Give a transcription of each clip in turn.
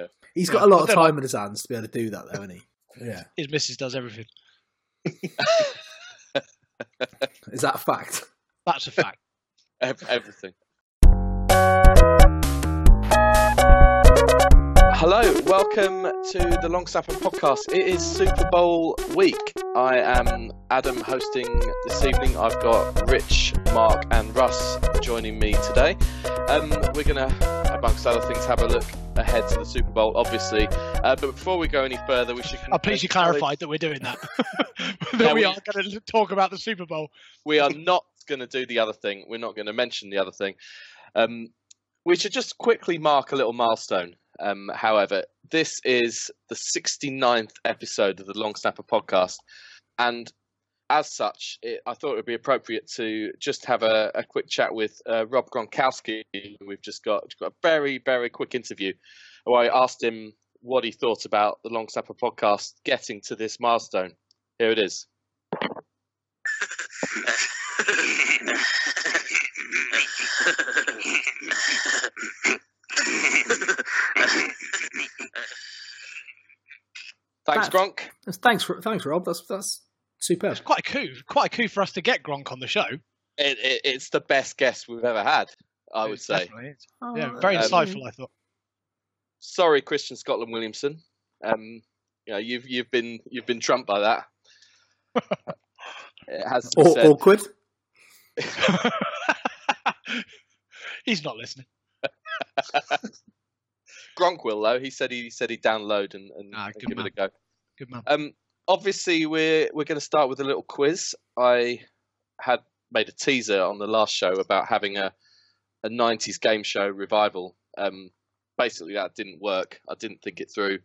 Yeah. He's got Yeah. a lot of don't time in his hands to be able to do that, though, hasn't he? Yeah. His missus does everything. Is that a fact? That's a fact. Everything. Hello, welcome to the Long Snapper podcast. It is Super Bowl week. I am Adam hosting this evening. I've got Rich, Mark, and Russ joining me today. Um, we're going to, amongst other things, have a look ahead to the Super Bowl, obviously. Uh, but before we go any further, we should. I'm pleased you clarified that we're doing that. that Yeah, we we- are going to talk about the Super Bowl. we are not going to do the other thing. We're not going to mention the other thing. Um, we should just quickly mark a little milestone. Um, however, this is the 69th episode of the Long Snapper podcast, and as such, it, I thought it would be appropriate to just have a, a quick chat with uh, Rob Gronkowski. We've just got, got a very, very quick interview where I asked him what he thought about the Long Snapper podcast getting to this milestone. Here it is. Thanks, Gronk. Thanks, thanks, Rob. That's that's superb. It's quite a coup. Quite a coup for us to get Gronk on the show. It, it, it's the best guest we've ever had, I would say. definitely. Oh, Yeah, very Um, insightful. I thought. Sorry, Christian Scotland Williamson. Um, you know, you've you've been you've been trumped by that. it has to be said. awkward. He's not listening. Gronk will though. He said he said he'd download and, and, Ah, and give man. it a go. Good man. Um, obviously, we're we're going to start with a little quiz. I had made a teaser on the last show about having a a '90s game show revival. Um, basically, that didn't work. I didn't think it through.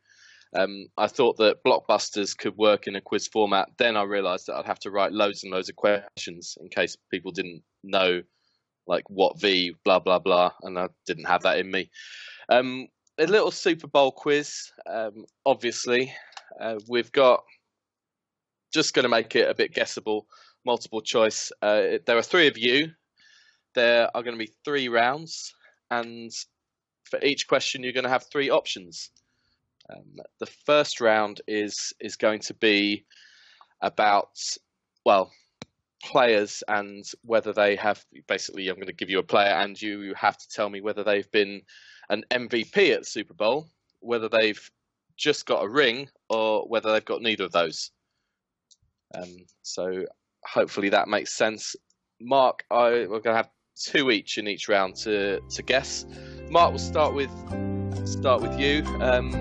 Um, I thought that blockbusters could work in a quiz format. Then I realised that I'd have to write loads and loads of questions in case people didn't know, like what V, blah blah blah, and I didn't have that in me. Um, a little Super Bowl quiz, um, obviously. Uh, we've got just going to make it a bit guessable, multiple choice. Uh, there are three of you. There are going to be three rounds, and for each question, you're going to have three options. Um, the first round is is going to be about well players and whether they have basically I'm going to give you a player and you have to tell me whether they've been an MVP at Super Bowl, whether they've just got a ring or whether they've got neither of those. Um, so hopefully that makes sense. Mark, I, we're going to have two each in each round to, to guess. Mark, we'll start with start with you, um,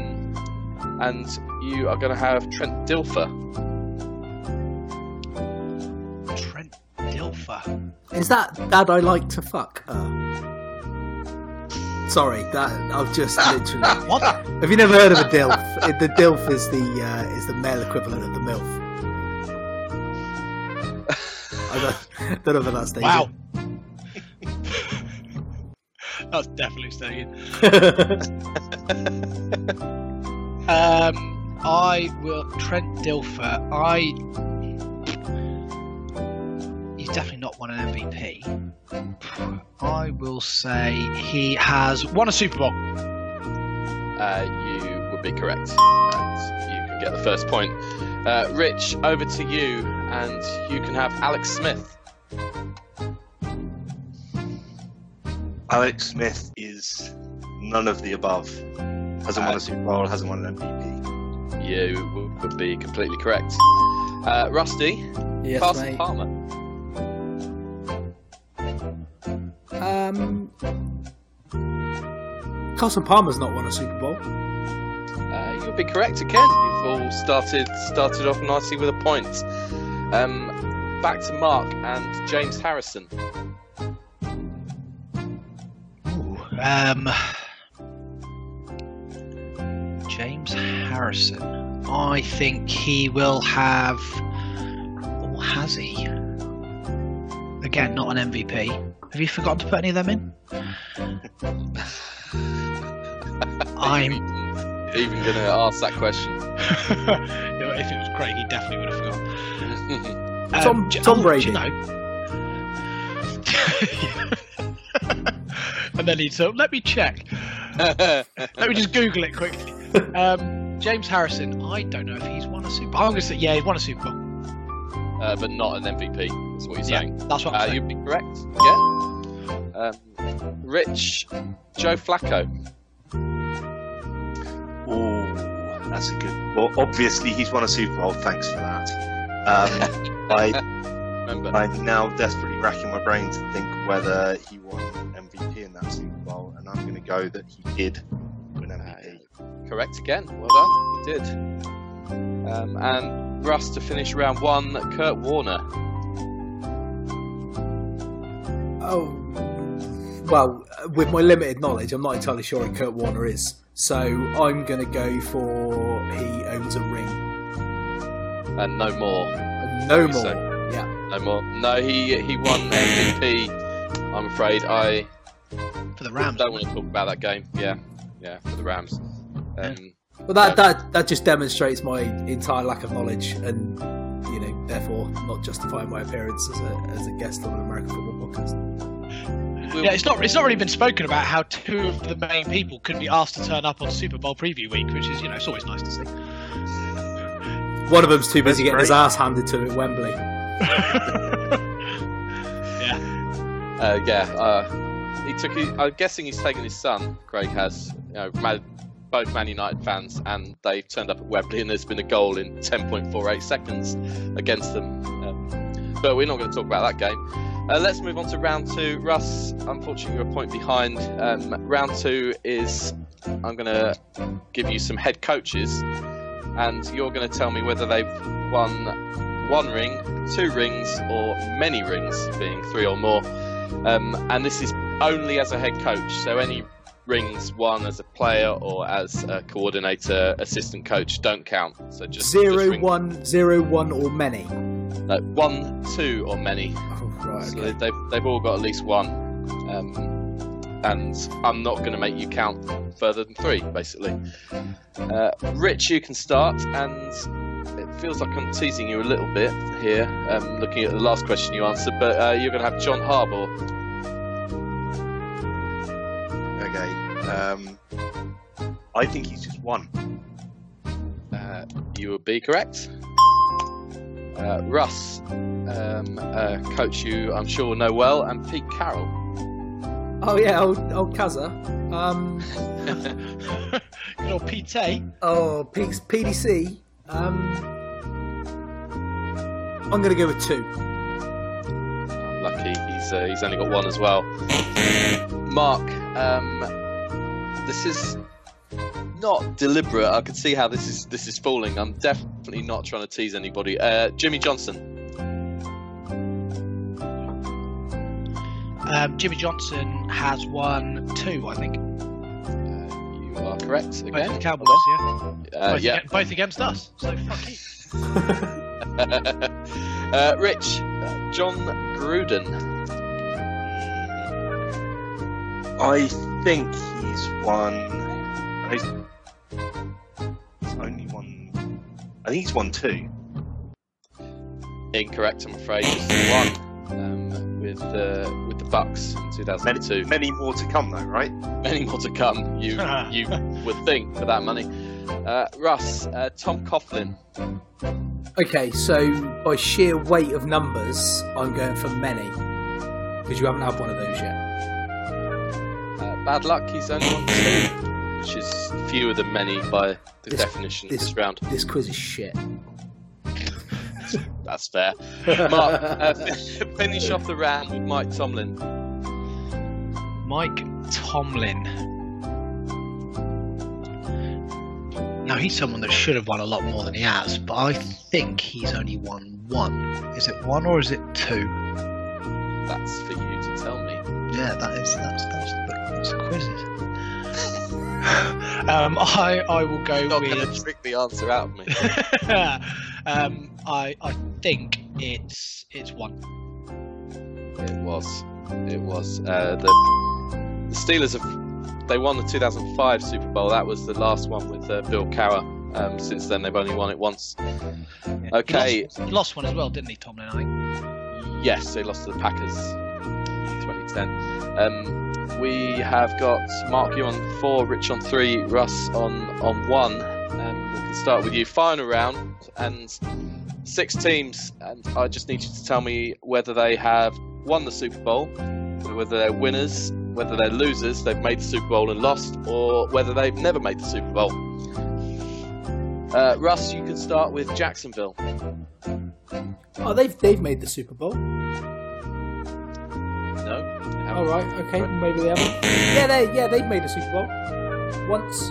and you are going to have Trent Dilfer. Trent Dilfer. Is that Dad? I like to fuck. Uh, sorry, that I've just literally. What? Have you never heard of a dilf? The dilf is the uh, is the male equivalent of the milf. I don't, don't know if that's staying Wow. That's definitely staying. Um, I will Trent Dilfer. I he's definitely not won an MVP. I will say he has won a Super Bowl. Uh, you would be correct, and you can get the first point. Uh, Rich, over to you, and you can have Alex Smith. Alex Smith is none of the above. Hasn't won a Super Bowl, hasn't won an MVP. You w- would be completely correct. Uh, Rusty, Yes, Carson mate. Palmer. Um, Carson Palmer's not won a Super Bowl. Uh, you'll be correct again. You've all started started off nicely with a point. Um, back to Mark and James Harrison. Ooh, um, James Harrison. I think he will have. Or has he? Again, not an MVP. Have you forgotten to put any of them in? I'm. Even going to ask that question. No, if it was Craig, he definitely would have forgotten. Tom- J- Tom oh, Brady. do you know? and then he'd say, "Let me check." Let me just Google it quickly. Um, James Harrison. I don't know if he's won a Super. I'm going to say yeah, he's won a Super Bowl. uh, but not an MVP. That's what you're Yeah, saying. that's what I'm Uh, saying. you'd be correct. Yeah. Um, Rich, Joe Flacco. Oh, that's a good. Well, obviously he's won a Super Bowl. Thanks for that. Um, I, Remember? I'm now desperately racking my brain to think whether he won MVP in that Super Bowl, and I'm going to go that he did win MVP. Correct again. Well done. He did. Um, and Russ to finish round one. Kurt Warner. Oh, well, with my limited knowledge, I'm not entirely sure who Kurt Warner is. So I'm going to go for he owns a ring. And no more. No more. say. Yeah. No more. No, he he won MVP. I'm afraid I For the Rams. don't want to talk about that game. Yeah, yeah, for the Rams. Um, Well, that, that that just demonstrates my entire lack of knowledge, and you know, therefore, not justifying my appearance as a as a guest on an American football podcast. We'll- Yeah, it's not. It's not really been spoken about how two of the main people could be asked to turn up on Super Bowl preview week, which is, you know, it's always nice to see. One of them's too busy getting his ass handed to him at Wembley. yeah, Uh, yeah, uh, he took. His, I'm guessing he's taken his son. Craig has. You know, Man, both Man United fans, and they've turned up at Wembley, and there's been a goal in 10.48 seconds against them. Um, but we're not going to talk about that game. Uh, let's move on to round two. Russ, unfortunately, you're a point behind. Um, round two is I'm going to give you some head coaches, and you're going to tell me whether they've won one ring, two rings, or many rings, being three or more. Um, and this is only as a head coach, so any rings won as a player or as a coordinator, assistant coach don't count. So just Zero, just ring- one, zero, one, or many. uh, one, two, or many. Oh, right, So okay. they've they've all got at least one. Um, and I'm not going to make you count further than three, basically. Uh, Rich, you can start, and it feels like I'm teasing you a little bit here, um, looking at the last question you answered. But uh, you're going to have John Harbaugh. Okay. Um, I think he's just won. Uh, you would be correct. Uh, Russ, um, uh, coach you I'm sure will know well, and Pete Carroll. Oh yeah, old old Kaza. Um, good old Pete. oh, P- PDC. Um, I'm going to go with two. Lucky, he's uh, he's only got one as well. Mark, um, this is not deliberate. I can see how this is this is falling. I'm definitely not trying to tease anybody. Uh, Jimmy Johnson. Um, Jimmy Johnson has won two, I think. Uh, you are correct Both again. the Cowboys, yeah. Uh, both, yeah. aga- both against us. So fuck you. uh, Rich, uh, John Gruden. I think he's won. He's, he's only won. I think he's won two. Incorrect, I'm afraid. Just one um, with the with the Bucs in Many, 2002. many more to come, though, right? Many more to come. You you would think for that money. Uh, Russ, uh, Tom Coughlin. Okay, so by sheer weight of numbers, I'm going for many because you haven't had one of those yet. Bad luck. He's only won two, which is fewer than many by the This- definition of this- this round. This quiz is shit. That's fair. Mark, uh, finish off the round with Mike Tomlin. Mike Tomlin. Now he's someone that should have won a lot more than he has, but I think he's only won one. Is it one or is it two? That's for you to tell me. Yeah, that is that's that's the, that's the quizzes. um, I I will go You're not going to trick the answer out of me. um, I I think it's it's one. It was. It was. Uh, the, the Steelers have. They won the 2005 Super Bowl. That was the last one with uh, Bill Cowher. Um, since then, they've only won it once. Okay. He lost, he lost one as well, didn't he, Tomlin? I think. Yes, they lost to the Packers. 2010. Um, we have got Mark you on four, Rich on three, Russ on on one. Um, we can start with you. Final round and six teams, and I just need you to tell me whether they have won the Super Bowl, whether they're winners, whether they're losers, they've made the Super Bowl and lost, or whether they've never made the Super Bowl. Uh, Russ, you can start with Jacksonville. Oh, they've they've made the Super Bowl. All right, okay, maybe they haven't. Yeah, they yeah they've made a Super Bowl once.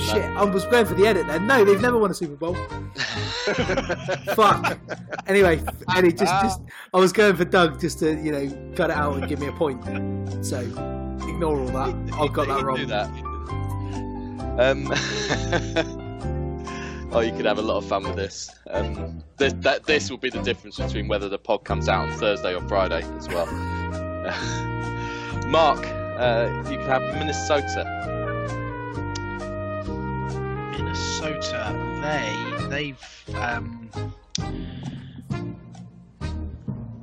Shit, I was going for the edit then. No, they've never won a Super Bowl. Fuck. Anyway, Eddie, just just I was going for Doug just to you know cut it out and give me a point. So ignore all that. I've got that wrong. Do that. Um, oh, you could have a lot of fun with this. Um, this, that, this will be the difference between whether the pod comes out on Thursday or Friday as well. Mark, uh, you can have Minnesota. Minnesota, they they've um,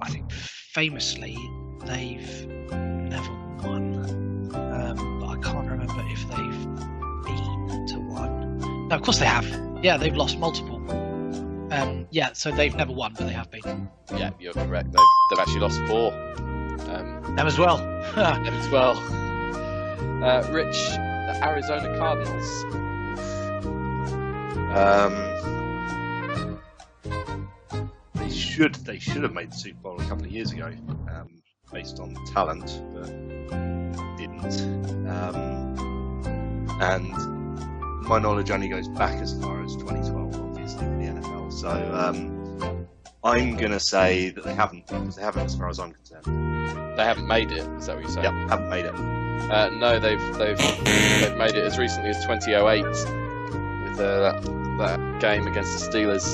I think famously they've never won, um, but I can't remember if they've been to one. No, of course they have. Yeah, they've lost multiple. Um, yeah, so they've never won, but they have been. Yeah, you're correct. They've, they've actually lost four. Um, Them as well. them as well. Uh, Rich, the Arizona Cardinals. Um, they should they should have made the Super Bowl a couple of years ago, um, based on talent, but didn't. Um, and my knowledge only goes back as far as 2012, obviously, with the NFL. So um, I'm gonna say that they haven't, because they haven't, as far as I'm concerned. They haven't made it. Is that what you're saying? Yep, haven't made it. Uh, no, they've they've they've made it as recently as 2008 with uh, that that game against the Steelers,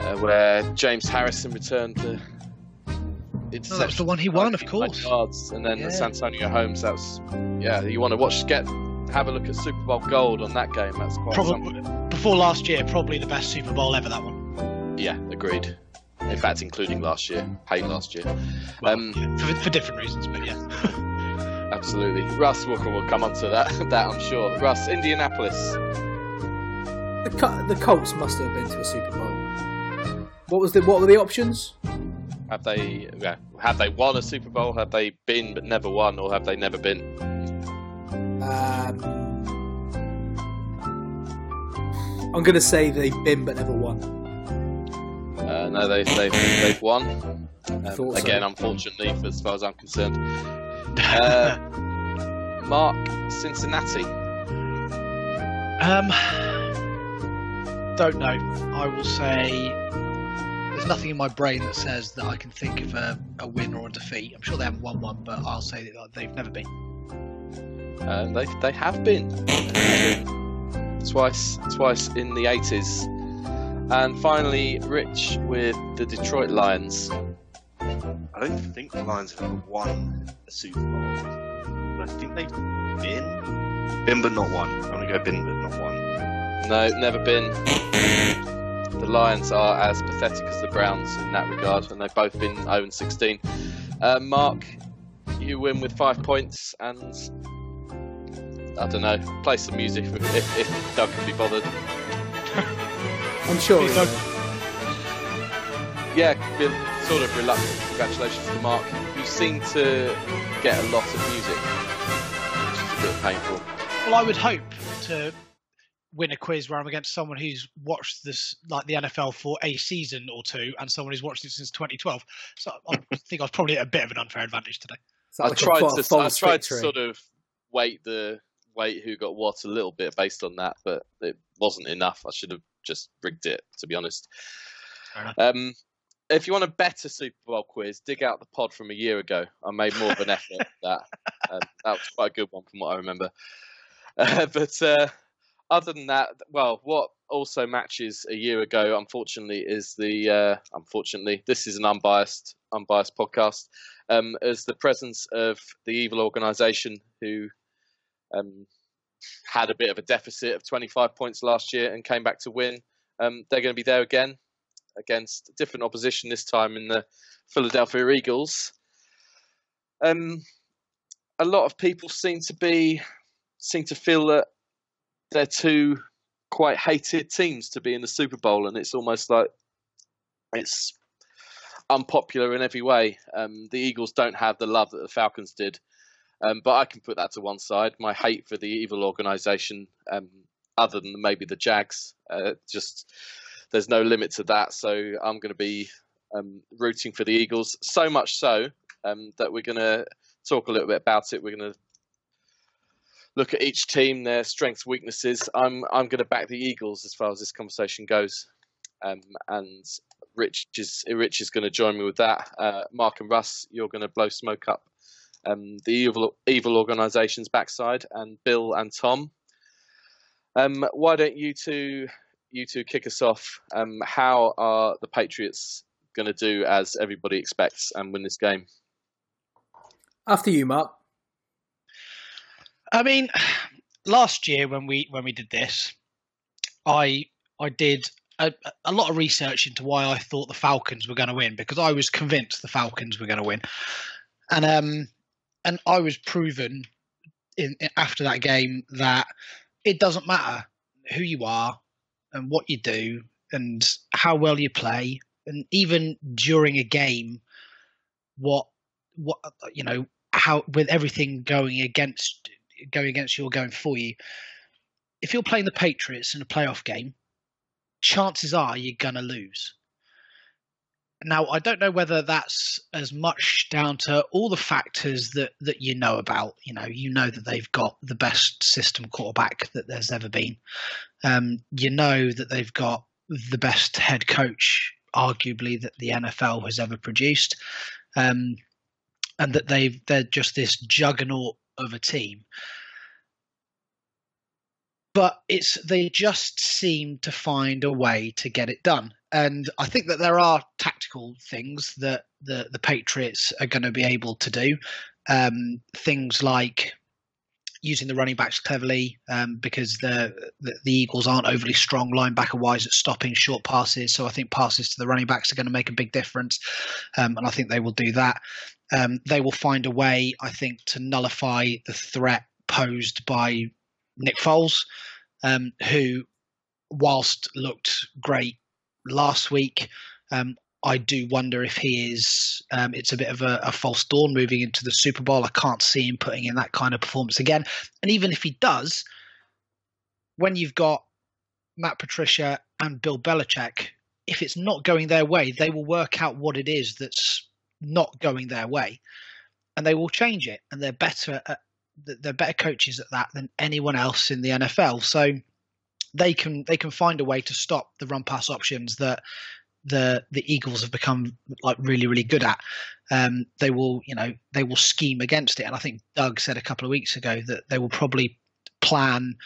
uh, where James Harrison returned the interception. Oh, that's the one he won, of 95 course. Yards, and then Yeah. the Santonio Holmes. That was yeah. You want to watch get have a look at Super Bowl gold on that game. That's quite something. Probably before last year, probably the best Super Bowl ever. That one. Yeah, agreed. In fact, including last year, hate last year. Well, Um, yeah, for, for different reasons, but yeah. Absolutely. Russ Walker will come on to that, that I'm sure. Russ, Indianapolis. The, Col- the Colts must have been to a Super Bowl. What was the what were the options? Have they yeah, have they won a Super Bowl? Have they been but never won, or have they never been? Um, I'm going to say they've been but never won. Uh, no, they, they've they've won. Um, Thought so. again, unfortunately, for as far as I'm concerned. Uh, Mark Cincinnati. Um, don't know. I will say there's nothing in my brain that says that I can think of a, a win or a defeat. I'm sure they haven't won one, but I'll say that they've never been. Uh, they they have been twice twice in the 80s, and finally Rich with the Detroit Lions. I don't think the Lions have ever won a Super Bowl. But I think they've been. Been but not won. I'm gonna go been but not won. No, never been. The Lions are as pathetic as the Browns in that regard, and they've both been 0 and 16. Uh, Mark, you win with five points, and I don't know, play some music if, if, if Doug can be bothered. I'm sure. Please he Yeah, been sort of reluctant. Congratulations to Mark. You seem to get a lot of music, which is a bit painful. Well, I would hope to win a quiz where I'm against someone who's watched this, like the NFL, for a season or two, and someone who's watched it since 2012. So I think I was probably at a bit of an unfair advantage today. I like tried to I false tried to sort of weight the weight who got what a little bit based on that, but it wasn't enough. I should have just rigged it, to be honest. Um, if you want a better Super Bowl quiz, dig out the pod from a year ago. I made more of an effort at that. Um, that was quite a good one from what I remember. Uh, but uh, other than that, well, what also matches a year ago, unfortunately, is the uh, unfortunately this is an unbiased unbiased podcast, um, is the presence of the evil organisation who um, had a bit of a deficit of 25 points last year and came back to win. Um, they're going to be there again. against different opposition this time in the Philadelphia Eagles. Um, a lot of people seem to be seem to feel that they're two quite hated teams to be in the Super Bowl, and it's almost like it's unpopular in every way. Um, the Eagles don't have the love that the Falcons did, um, but I can put that to one side. My hate for the evil organisation, um, other than maybe the Jags, uh, just there's no limit to that. So I'm going to be um, rooting for the Eagles. So much so um, that we're going to talk a little bit about it. We're going to look at each team, their strengths, weaknesses. I'm I'm going to back the Eagles as far as this conversation goes, um, and Rich is Rich is going to join me with that. Uh, Mark and Russ, you're going to blow smoke up um, the evil evil organisation's backside, and Bill and Tom. Um, why don't you two you two kick us off? Um, how are the Patriots going to do as everybody expects and win this game? After you, Mark. I mean, last year when we when we did this, I I did a, a lot of research into why I thought the Falcons were going to win because I was convinced the Falcons were going to win, and um and I was proven in, in after that game that it doesn't matter who you are and what you do and how well you play and even during a game what what you know how with everything going against going against you or going for you, if you're playing the Patriots in a playoff game, chances are you're going to lose. Now, I don't know whether that's as much down to all the factors that, that you know about. You know, you know that they've got the best system quarterback that there's ever been. Um, you know that they've got the best head coach, arguably, that the NFL has ever produced. Um, and that they've they're just this juggernaut of a team. But it's they just seem to find a way to get it done. And I think that there are tactical things that the, the Patriots are going to be able to do. Um, things like using the running backs cleverly um, because the, the, the Eagles aren't overly strong linebacker wise at stopping short passes. So I think passes to the running backs are going to make a big difference, um, and I think they will do that um, they will find a way, I think, to nullify the threat posed by Nick Foles, um, who, whilst looked great last week, um, I do wonder if he is. Um, it's a bit of a, a, false dawn moving into the Super Bowl. I can't see him putting in that kind of performance again. And even if he does, when you've got Matt Patricia and Bill Belichick, if it's not going their way, they will work out what it is that's not going their way, and they will change it. And they're better at they're better coaches at that than anyone else in the NFL. So they can they can find a way to stop the run pass options that the the Eagles have become like really really good at. Um, they will you know they will scheme against it, and I think Doug said a couple of weeks ago that they will probably plan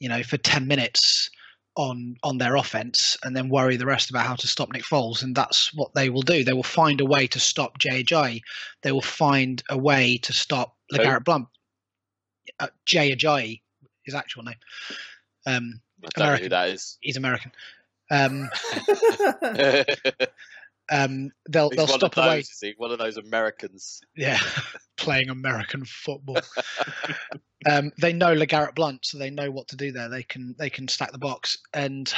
you know for ten minutes on on their offense and then worry the rest about how to stop Nick Foles. And that's what they will do. They will find a way to stop JJ They will find a way to stop LeGarrette Blount. Uh, Jay Ajayi, his actual name. Um, I don't American. know who that is. He's American. Um, um, they'll He's they'll stop those, away. One of those Americans. Yeah, playing American football. um, they know LeGarrette Blount, so they know what to do there. They can they can stack the box, and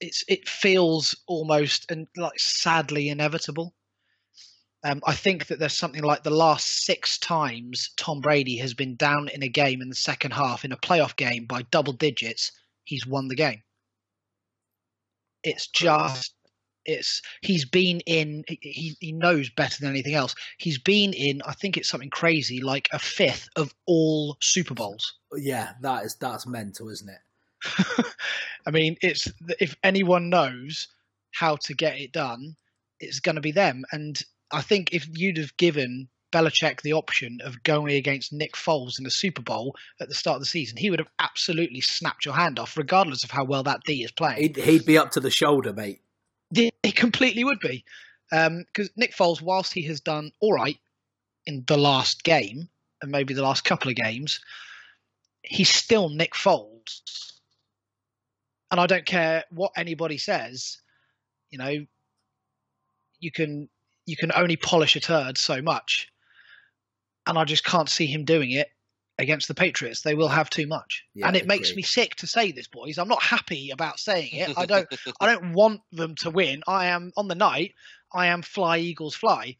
it's it feels almost and like sadly inevitable. Um, I think that there's something like the last six times Tom Brady has been down in a game in the second half in a playoff game by double digits, he's won the game. It's just it's he's been in he, he knows better than anything else. He's been in i think it's something crazy like a fifth of all super bowls. Yeah that is that's mental isn't it? I mean it's if anyone knows how to get it done it's going to be them. And i think if you'd have given Belichick the option of going against Nick Foles in the Super Bowl at the start of the season, he would have absolutely snapped your hand off, regardless of how well that D is playing. He'd, he'd be up to the shoulder, mate. He completely would be. Because um, Nick Foles, whilst he has done all right in the last game, and maybe the last couple of games, he's still Nick Foles. And I don't care what anybody says, you know, you can you can only polish a turd so much, and I just can't see him doing it against the Patriots. They will have too much, Yeah, and it makes me sick to say this, boys. I'm not happy about saying it. I don't I don't want them to win. I am on the night. I am fly Eagles fly,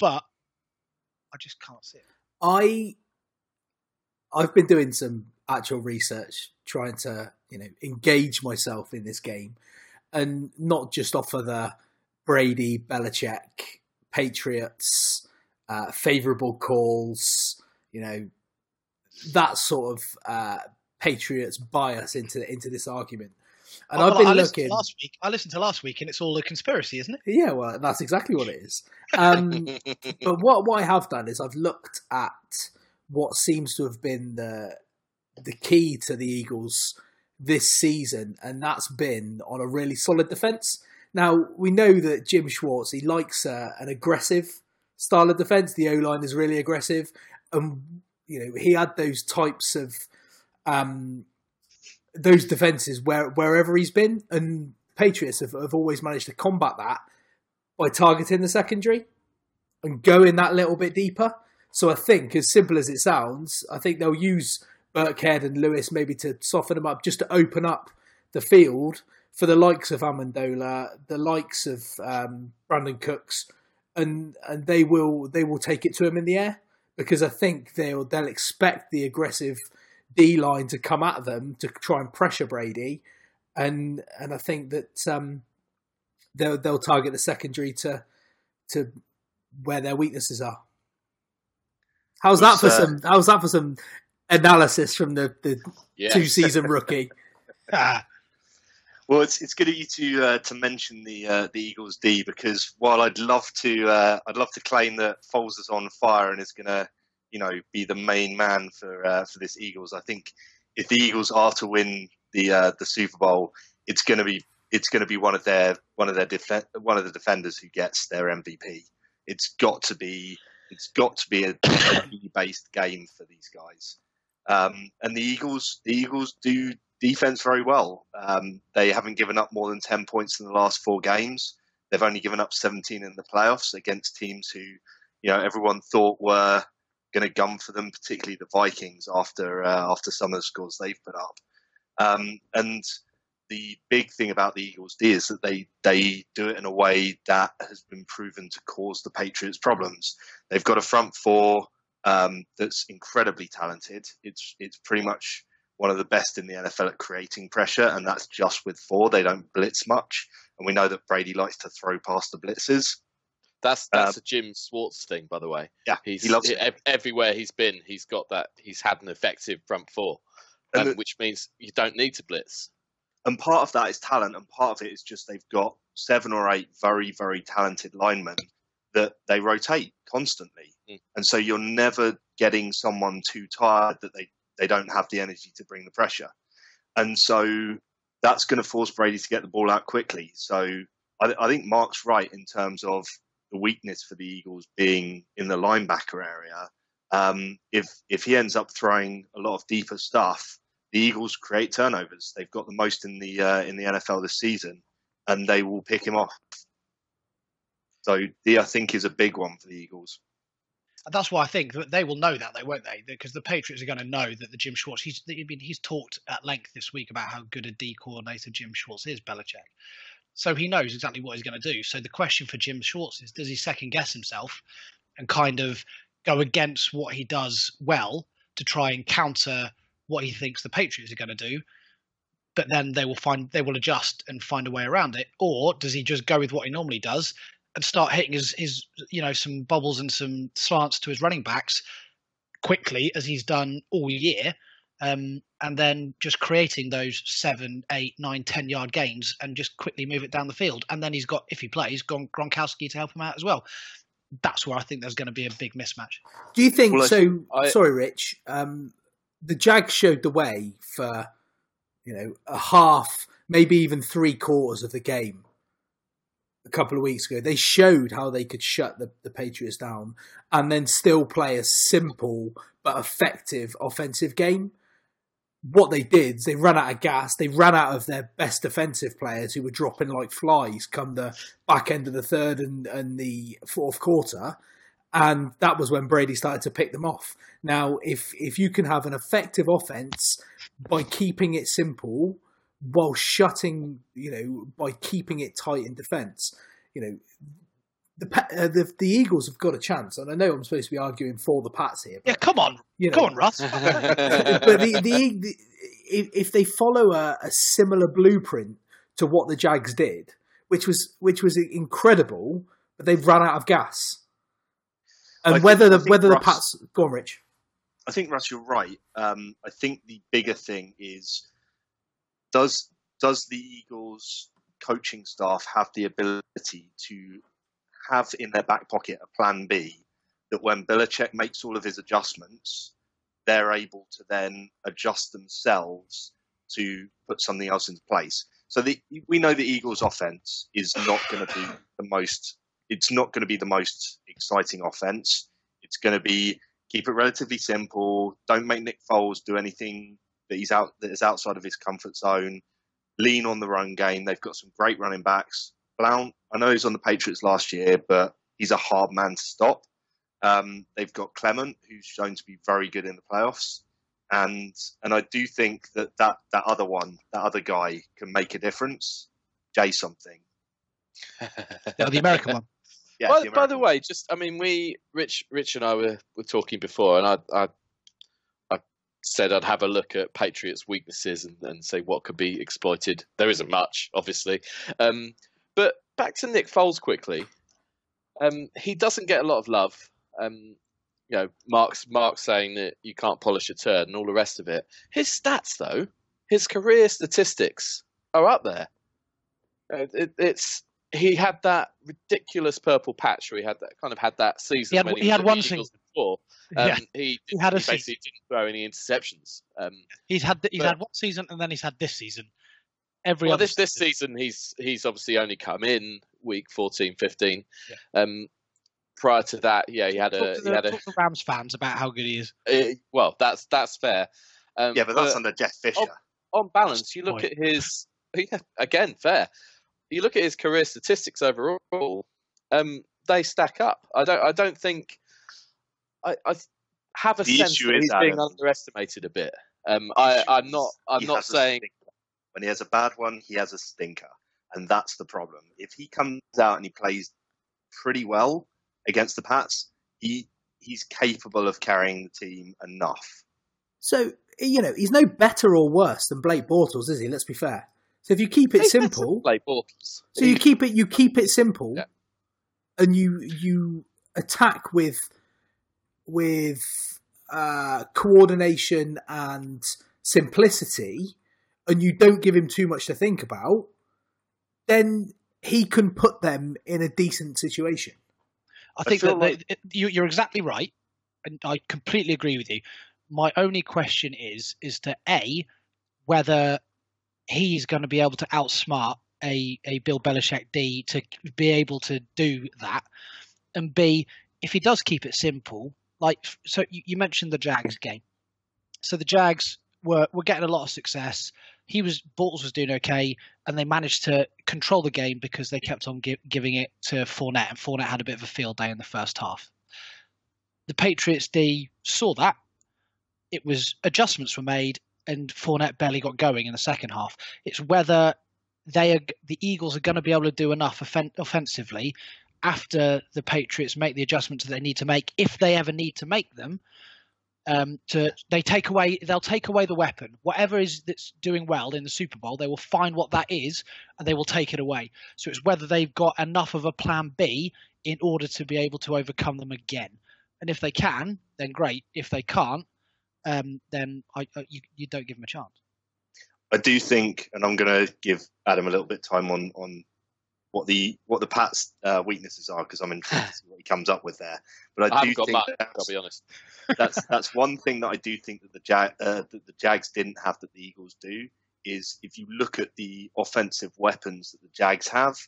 but I just can't see it. I I've been doing some actual research, trying to you know engage myself in this game, and not just offer the Brady, Belichick, Patriots, uh, favourable calls, you know, that sort of uh, Patriots bias into into this argument. And Oh, I've been I looking. last week. I listened to last week, and it's all a conspiracy, isn't it? Yeah, well, that's exactly what it is. Um, but what what I have done is I've looked at what seems to have been the the key to the Eagles this season, and that's been on a really solid defense. Now we know that Jim Schwartz he likes uh, an aggressive style of defense. The O line is really aggressive, and you know he had those types of um, those defenses where wherever he's been, and Patriots have, have always managed to combat that by targeting the secondary and going that little bit deeper. So I think, as simple as it sounds, I think they'll use Burkhead and Lewis maybe to soften them up, just to open up the field for the likes of Amendola, the likes of um, Brandin Cooks, and and they will they will take it to him in the air because I think they'll they'll expect the aggressive D line to come at them to try and pressure Brady, and and I think that um, they'll they'll target the secondary to to where their weaknesses are. How's that for uh, some? How's that for some analysis from the, the yeah. two season rookie? Well, it's it's good of you to uh, to mention the uh, the Eagles D because while I'd love to uh, I'd love to claim that Foles is on fire and is going to you know be the main man for uh, for this Eagles, I think if the Eagles are to win the uh, the Super Bowl, it's going to be it's going to be one of their one of their def- one of the defenders who gets their MVP. It's got to be it's got to be a based game for these guys. Um, and the Eagles the Eagles do defense very well. Um, they haven't given up more than 10 points in the last four games. They've only given up 17 in the playoffs against teams who, you know, everyone thought were going to gun for them, particularly the Vikings after uh, after some of the scores they've put up. Um, and the big thing about the Eagles D is that they they do it in a way that has been proven to cause the Patriots problems. They've got a front four um, that's incredibly talented. It's it's pretty much one of the best in the NFL at creating pressure, and that's just with four. They don't blitz much, and we know that Brady likes to throw past the blitzes. That's that's a Jim Schwartz thing, by the way. Yeah, He's he loves it. everywhere he's been. He's got that. He's had an effective front four, um, the- which means you don't need to blitz. And part of that is talent, and part of it is just they've got seven or eight very, very talented linemen that they rotate constantly. Mm. And so you're never getting someone too tired that they, they don't have the energy to bring the pressure. And so that's going to force Brady to get the ball out quickly. So I, I think Mark's right in terms of the weakness for the Eagles being in the linebacker area. Um, if if he ends up throwing a lot of deeper stuff, the Eagles create turnovers. They've got the most in the uh, in the NFL this season, and they will pick him off. So i think, is a big one for the Eagles. And that's why I think that they will know that, though, won't they? Because the Patriots are going to know that the Jim Schwartz. He's I mean, he's talked at length this week about how good a D coordinator Jim Schwartz is, Belichick. So he knows exactly what he's going to do. So the question for Jim Schwartz is: Does he second guess himself and kind of go against what he does well to try and counter what he thinks the Patriots are going to do? But then they will find they will adjust and find a way around it, or does he just go with what he normally does and start hitting his, his you know some bubbles and some slants to his running backs quickly as he's done all year um, and then just creating those seven eight nine ten yard gains and just quickly move it down the field and then he's got if he plays Gron- gronkowski to help him out as well that's where i think there's going to be a big mismatch Do you think Well, so? I- sorry, Rich. Um, the Jags showed the way for you know a half, maybe even three quarters of the game a couple of weeks ago. They showed how they could shut the, the Patriots down and then still play a simple but effective offensive game. what they did is they ran out of gas. They ran out of their best defensive players who were dropping like flies come the back end of the third and, and the fourth quarter. And that was when Brady started to pick them off. Now, if if you can have an effective offense by keeping it simple, while shutting, you know, by keeping it tight in defence, you know, the, uh, the the Eagles have got a chance. And I know I'm supposed to be arguing for the Pats here. yeah, come on, you know, come on, Russ. but the, the, the if, if they follow a, a similar blueprint to what the Jags did, which was which was incredible, but they've run out of gas. And I think- whether I the think whether the Pats go on, Rich. I think Russ, you're right. Um, I think the bigger thing is does does the Eagles coaching staff have the ability to have in their back pocket a plan B that when Belichick makes all of his adjustments, they're able to then adjust themselves to put something else into place. So the, we know the Eagles' offense is not going to be the most. It's not going to be the most exciting offense. It's going to be keep it relatively simple. Don't make Nick Foles do anything that he's out that is outside of his comfort zone. Lean on the run game. They've got some great running backs. Blount, I know he's on the Patriots last year, but he's a hard man to stop. Um, they've got Clement, who's shown to be very good in the playoffs, and and I do think that that, that other one, that other guy, can make a difference. Jay something. Yeah, the American one. Yeah. by, the by the American way, just I mean, we Rich, Rich and I were, were talking before, and I, I, I said I'd have a look at Patriots' weaknesses and, and say what could be exploited. There isn't much, obviously, um, but back to Nick Foles quickly. Um, he doesn't get a lot of love. Um, you know, Mark's Mark's saying that you can't polish a turd and all the rest of it. His stats, though, his career statistics are up there. Uh, it, it's he had that ridiculous purple patch where he had that kind of had that season. He had- when he had one Eagles. Before. Um, yeah, he, he had a basically season. didn't throw any interceptions. Um, he's had he's but- had one season and then he's had this season. Every well, other this this season he's he's obviously only come in week 14, 15. Um, prior to that, yeah, he had Talk a to, he the, had a to Rams fans about how good he is. uh, well, that's that's fair. Um, yeah, but that's under Jeff Fisher. on balance, you look point. at his yeah, again fair. You look at his career statistics overall. Um, they stack up. I don't. I don't think. I, I have a The sense issue that is, he's being Adam, underestimated a bit. Um, I, I'm not. I'm not saying. when he has a bad one, he has a stinker, and that's the problem. If he comes out and he plays pretty well against the Pats, he he's capable of carrying the team enough. So you know he's no better or worse than Blake Bortles, is he? Let's be fair. So if you keep it He's simple, Blake Bortles. So you keep it you keep it simple, Yeah. and you you attack with with uh, coordination and simplicity, and you don't give him too much to think about. Then he can put them in a decent situation. I I think feel that like- it- you, you're exactly right, and I completely agree with you. My only question is is to a whether he's going to be able to outsmart a a Bill Belichick D to be able to do that, and b if he does keep it simple, like so you, you mentioned the Jags game, so the Jags were were getting a lot of success. He was Bortles was doing okay, and they managed to control the game because they kept on gi- giving it to Fournette, and Fournette had a bit of a field day in the first half. The Patriots D saw that. It was adjustments were made, and Fournette barely got going in the second half. It's whether they are the Eagles are going to be able to do enough offen- offensively after the Patriots make the adjustments that they need to make, if they ever need to make them. Um, to they take away they'll take away the weapon whatever is that's doing well in the Super Bowl they will find what that is and they will take it away so it's whether they've got enough of a plan B in order to be able to overcome them again. And if they can, then great. If they can't, um, then I, uh, you, you don't give them a chance. I do think, and I'm going to give Adam a little bit of time on on what the what the Pats' uh, weaknesses are because I'm intrigued to see what he comes up with there. But I, I do think much. I'll be honest. that's that's one thing that I do think that the Jag uh, that the Jags didn't have that the Eagles do is if you look at the offensive weapons that the Jags have,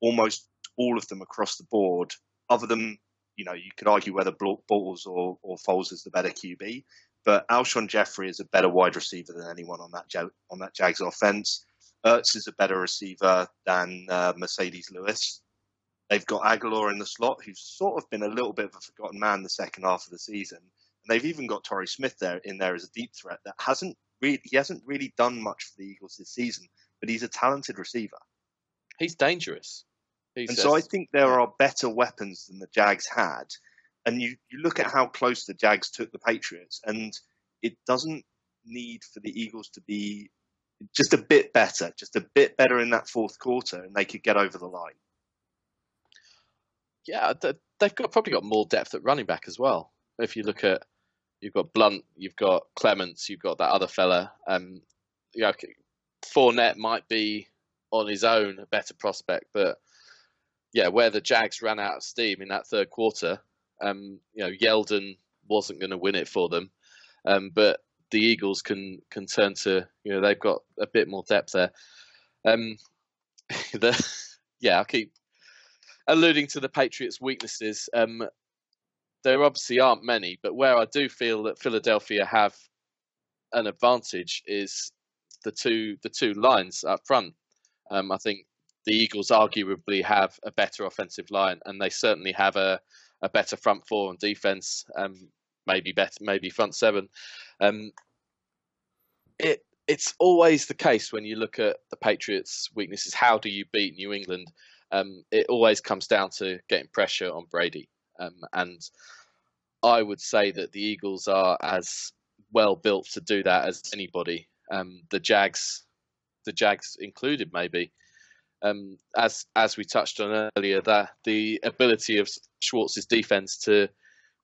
almost all of them across the board, other than you know you could argue whether Bortles or or Foles is the better QB, but Alshon Jeffery is a better wide receiver than anyone on that on that Jags offense. Ertz is a better receiver than uh, Marcedes Lewis. They've got Agholor in the slot, who's sort of been a little bit of a forgotten man the second half of the season. And they've even got Torrey Smith there in there as a deep threat that hasn't really he hasn't really done much for the Eagles this season, but he's a talented receiver. He's dangerous. He's and so I think there are better weapons than the Jags had. And you, you look at how close the Jags took the Patriots, and it doesn't need for the Eagles to be just a bit better, just a bit better in that fourth quarter, and they could get over the line. yeah, they've got probably got more depth at running back as well. If you look at, you've got Blount, you've got Clements, you've got that other fella. Um, you know, Fournette might be on his own a better prospect, but yeah, where the Jags ran out of steam in that third quarter, um, you know, Yeldon wasn't going to win it for them, um, but the Eagles can can turn to, you know, they've got a bit more depth there. Um, the, yeah, I keep alluding to the Patriots' weaknesses. Um, there obviously aren't many, but where I do feel that Philadelphia have an advantage is the two the two lines up front. Um, I think the Eagles arguably have a better offensive line, and they certainly have a, a better front four on defense. Um, maybe better, maybe front seven. Um, it it's always the case when you look at the Patriots' weaknesses. How do you beat New England? Um, it always comes down to getting pressure on Brady. Um, and I would say that the Eagles are as well built to do that as anybody. Um, the Jags, the Jags included, maybe. Um, as as we touched on earlier, that the ability of Schwartz's defense to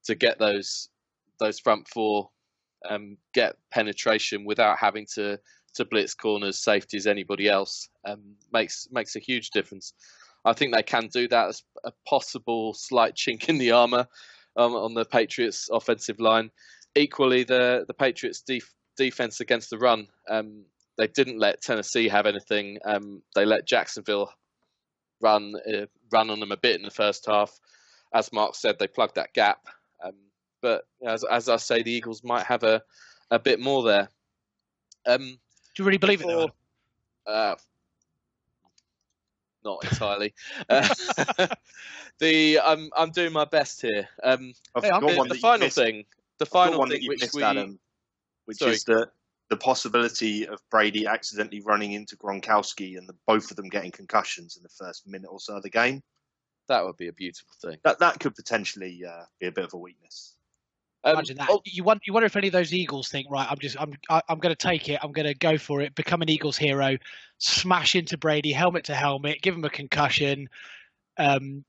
to get those those front four, um, get penetration without having to to blitz corners, safeties, anybody else, um, makes makes a huge difference. I think they can do that as a possible slight chink in the armor um, on the Patriots' offensive line. Equally, the the Patriots' def- defense against the run. Um, they didn't let Tennessee have anything. Um, they let Jacksonville run uh, run on them a bit in the first half. As Mark said, they plugged that gap. But as, as I say, the Eagles might have a, a bit more there. Um, Do you really believe it though? uh, not entirely. Uh, the I'm I'm doing my best here. Um, Hey, the, the final missed. thing, the final one thing that you which missed, we Adam, which Sorry. is the the possibility of Brady accidentally running into Gronkowski and the, both of them getting concussions in the first minute or so of the game. that would be a beautiful thing. That that could potentially uh, be a bit of a weakness. Um, Imagine that. oh, You wonder, you wonder if any of those Eagles think, right? I'm just, I'm, I- I'm going to take it. I'm going to go for it. Become an Eagles hero. Smash into Brady, helmet to helmet. Give him a concussion, um,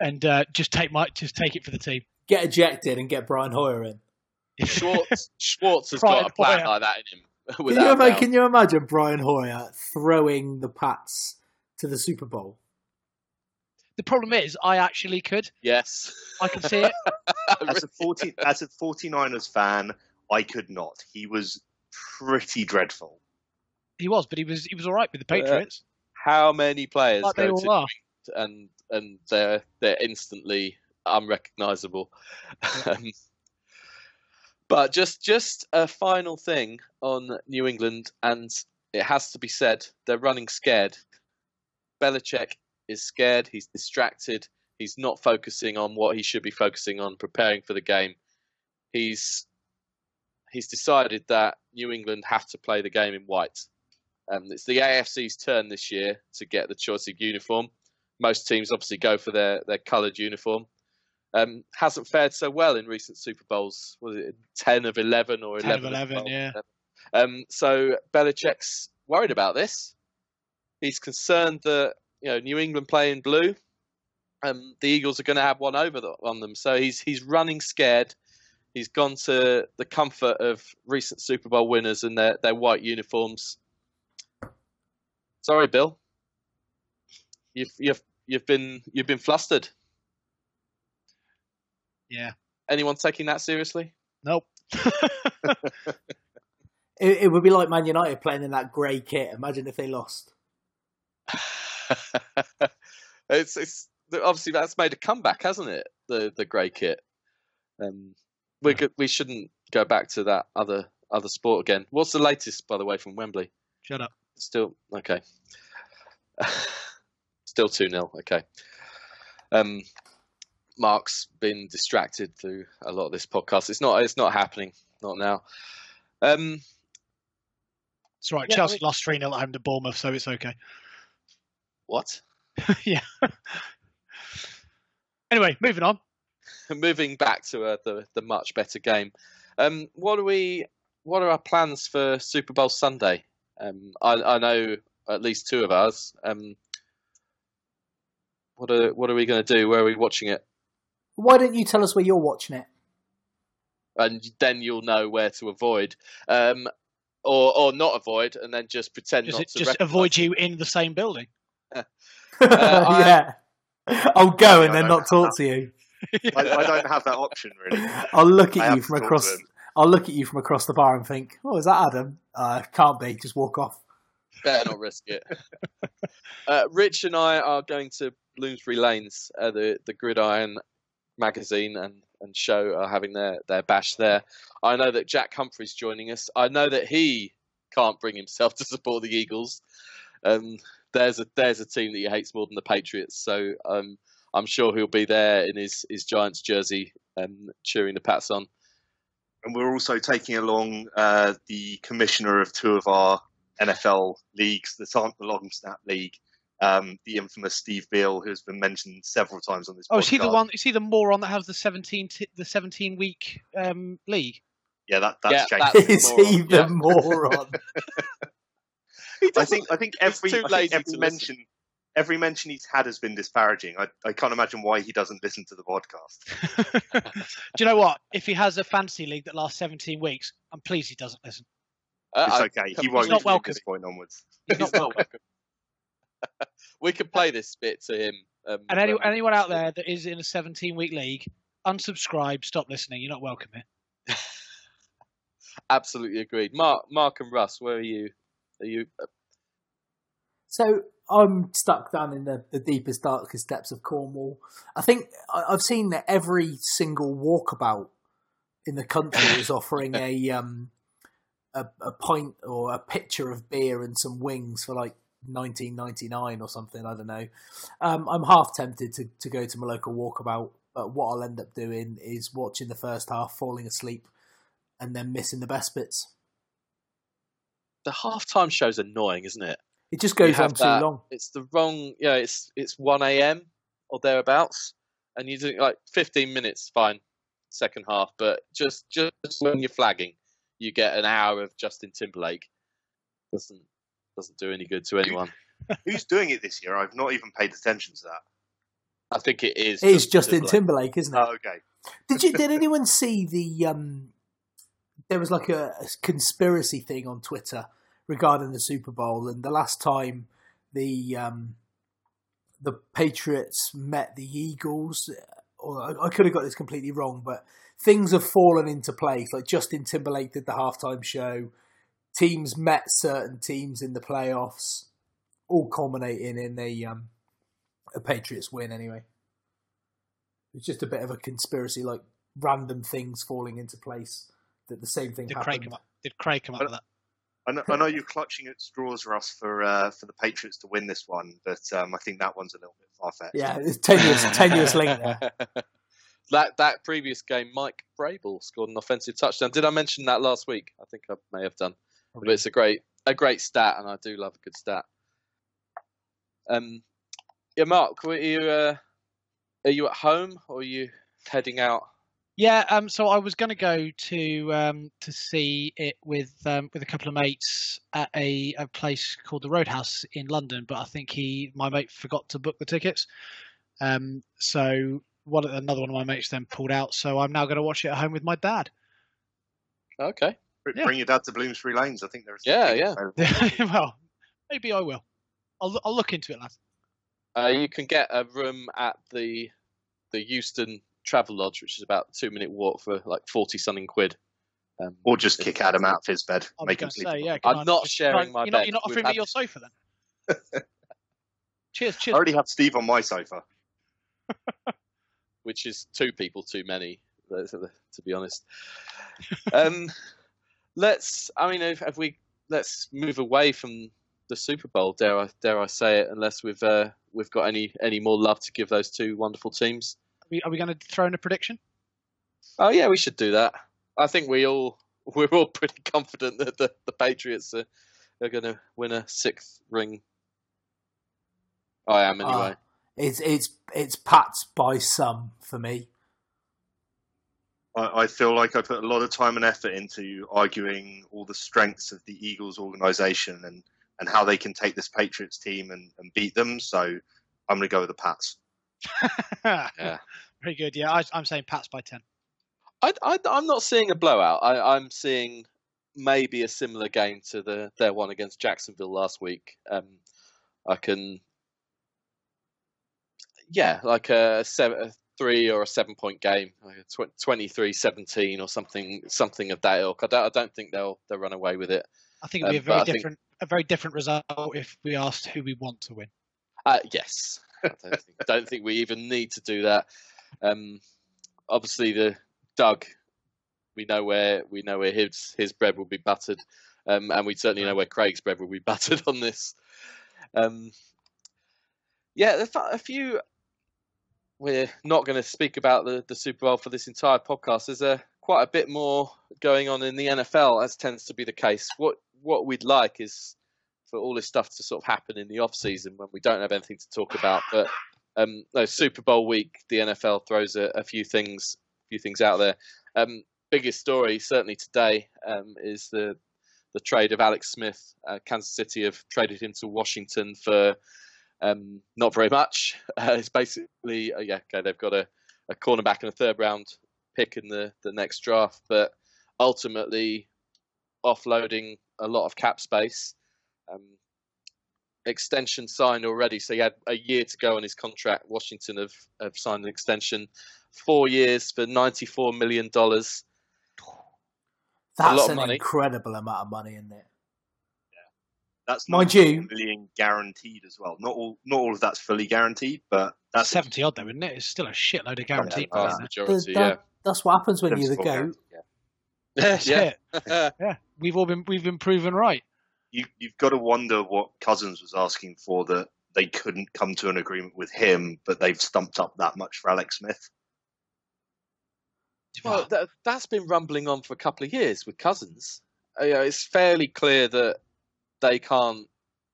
and uh, just take my, just take it for the team. Get ejected and get Brian Hoyer in. Schwartz Schwartz has Brian got a plan Hoyer. like that in him. Can you, without a ima- doubt. can you imagine Brian Hoyer throwing the Pats to the Super Bowl? The problem is, I actually could. Yes. I can see it. As a 40, as a 49ers fan, I could not. He was pretty dreadful. He was, but he was, he was all right with the Uh, Patriots. How many players like they go all to are. and and they're they're instantly unrecognizable. Um, but just just a final thing on New England, and it has to be said, they're running scared. Belichick is scared. He's distracted. He's not focusing on what he should be focusing on, preparing for the game. He's he's decided that New England have to play the game in white. Um, it's the AFC's turn this year to get the choice of uniform. Most teams obviously go for their, their coloured uniform. Um, hasn't fared so well in recent Super Bowls. Was it ten of eleven or 10 of eleven? 11, 12? yeah. Um, so Belichick's worried about this. He's concerned that you know New England play in blue. Um, the Eagles are going to have one over the, on them. So he's he's running scared. He's gone to the comfort of recent Super Bowl winners and their, their white uniforms. Sorry, Bill. You've you've you've been you've been flustered. Yeah. Anyone taking that seriously? Nope. It, it would be like Man United playing in that grey kit. Imagine if they lost. it's it's obviously that's made a comeback, hasn't it? The the grey kit. Um, we could, we shouldn't go back to that other other sport again. What's the latest, by the way, from Wembley? Shut up. Still okay. Still two 0 Okay. Um, Mark's been distracted through a lot of this podcast. It's not. It's not happening. Not now. Um, It's right. Yeah, Chelsea lost 3 0 at home to Bournemouth, so it's okay. what? yeah. Anyway, moving on. moving back to uh, the the much better game. Um, what are we? What are our plans for Super Bowl Sunday? Um, I, I know at least two of us. Um, what are what are we going to do? Where are we watching it? Why don't you tell us where you're watching it? And then you'll know where to avoid, um, or or not avoid, and then just pretend Just, not to just recognise avoid you in the same building. I- yeah. I'll go and then don't not talk to you. I, I don't have that option really. I'll look at have you from across. I'll look at you from across the bar and think, "Oh, is that Adam?" Uh, can't be. Just walk off. Better not risk it. uh, Rich and I are going to Bloomsbury Lanes, uh, the the Gridiron magazine and, and show are having their, their bash there. I know that Jack Humphrey's joining us. I know that he can't bring himself to support the Eagles. Um, there's a there's a team that he hates more than the Patriots, so um, I'm sure he'll be there in his, his Giants jersey um, cheering the Pats on. And we're also taking along uh, the commissioner of two of our NFL leagues that aren't the long snap league, um, the infamous Steve Beal, who's been mentioned several times on this. Oh, is he the one? Is he the moron that has the 17 t- the 17 week um, league? Yeah, that, that's Yeah, James. that's- Is moron, he the moron? I think I think every, too I think every to listen. mention every mention he's had has been disparaging. I, I can't imagine why he doesn't listen to the podcast. Do you know what? If he has a fantasy league that lasts 17 weeks, I'm pleased he doesn't listen. Uh, It's I- okay. He he's won't not from welcome. this point onwards. He's not welcome. we could play this bit to him. Um, And any, when- anyone out there that is in a 17 week league, unsubscribe, stop listening. You're not welcome here. Absolutely agreed. Mark, Mark and Russ, where are you? Are you? So I'm stuck down in the, the deepest, darkest depths of Cornwall. I think I've seen that every single walkabout in the country is offering a um a, a pint or a pitcher of beer and some wings for like 19.99 or something. I don't know. Um, I'm half tempted to, to go to my local walkabout, but what I'll end up doing is watching the first half, falling asleep, and then missing the best bits. The halftime show's annoying, isn't it? It just goes on too that- long. It's the wrong. Yeah, it's it's one a.m. or thereabouts, and you do like fifteen minutes, fine, second half. But just just when you're flagging, you get an hour of Justin Timberlake. Doesn't doesn't do any good to anyone. Who's doing it this year? I've not even paid attention to that. I think it is. It is Justin Timberlake, isn't it? Oh, okay. Did you? Did anyone see the? Um, there was like a, a conspiracy thing on Twitter regarding the Super Bowl, and the last time the um, the Patriots met the Eagles, or I, I could have got this completely wrong, but things have fallen into place. Like Justin Timberlake did the halftime show. Teams met certain teams in the playoffs, all culminating in a um, a Patriots win. Anyway, it's just a bit of a conspiracy, like random things falling into place. That the same thing Did happened. Craig come up? Did Craig come up with that? I know, I know you're clutching at straws, Russ, for uh, for the Patriots to win this one, but um, I think that one's a little bit far fetched. Yeah, it's tenuous, tenuous link there. that that previous game, Mike Vrabel scored an offensive touchdown. Did I mention that last week? I think I may have done. But it's a great a great stat, and I do love a good stat. Um, yeah, Mark, are you uh, are you at home or are you heading out? Yeah, um, so I was going to go to um, to see it with um, with a couple of mates at a, a place called the Roadhouse in London, but I think he my mate forgot to book the tickets. Um, so one another one of my mates then pulled out. So I'm now going to watch it at home with my dad. Okay, Br- Yeah. Bring your dad to Bloomsbury Lanes. I think there's Yeah, yeah. well, maybe I will. I'll I'll look into it, lads. uh, you can get a room at the the Euston Travelodge, which is about a two minute walk for like forty something quid. Um, Or just kick Adam out of his bed, I was make him going to sleep. say, on the yeah. bed. can I'm I not sharing my You're not, bed. you're not We've offering me your sofa then. cheers, cheers. I already have Steve on my sofa. which is two people too many. To be honest, um, let's. I mean, if, if, we let's move away from the Super Bowl. Dare I dare I say it? Unless we've uh, we've got any any more love to give those two wonderful teams. Are we, we going to throw in a prediction? Oh yeah, we should do that. I think we all we're all pretty confident that the, the Patriots are, are going to win a sixth ring. I am anyway. Uh, it's it's it's Pats by some for me. I, I feel like I put a lot of time and effort into arguing all the strengths of the Eagles organization and, and how they can take this Patriots team and, and beat them. So I'm going to go with the Pats. Yeah. Very good. Yeah, I, am saying Pats by 10. I, am not seeing a blowout. I, am seeing maybe a similar game to the their one against Jacksonville last week. Um, I can, yeah, like a, seven, a three or a seven point game, like 23-17 or something, something of that ilk. I don't, I don't think they'll they'll run away with it. I think it'd be um, a very different, think, a very different result if we asked who we want to win. Uh, yes, I don't think, don't think we even need to do that. Um, obviously, the Doug, we know where we know where his his bread will be buttered, um, and we certainly know where Craig's bread will be buttered on this. Um, yeah, a few. We're not going to speak about the, the Super Bowl for this entire podcast. There's a quite a bit more going on in the NFL, as tends to be the case. What what we'd like is for all this stuff to sort of happen in the off season when we don't have anything to talk about. But um, no, Super Bowl week, the NFL throws a, a few things few things out there. Um, biggest story certainly today um, is the the trade of Alex Smith. Uh, Kansas City have traded him to Washington for um, not very much. Uh, it's basically uh, yeah, okay, they've got a, a cornerback and a third round pick in the, the next draft, but ultimately offloading a lot of cap space. Um, extension signed already, so he had a year to go on his contract. Washington have, have signed an extension four years for ninety-four million dollars. That's an money. incredible amount of money, isn't it? Yeah, that's mind you, million guaranteed as well. Not all, not all of that's fully guaranteed, but that's seventy odd though, isn't it? It's still a shitload of guaranteed. Yeah, majority, that, yeah. That's what happens when you're the goat. Yeah. yeah. yeah, we've all been we've been proven right. You, you've got to wonder what Cousins was asking for that they couldn't come to an agreement with him, but they've stumped up that much for Alex Smith. Well, that, has been rumbling on for a couple of years with Cousins. Uh, it's fairly clear that they can't.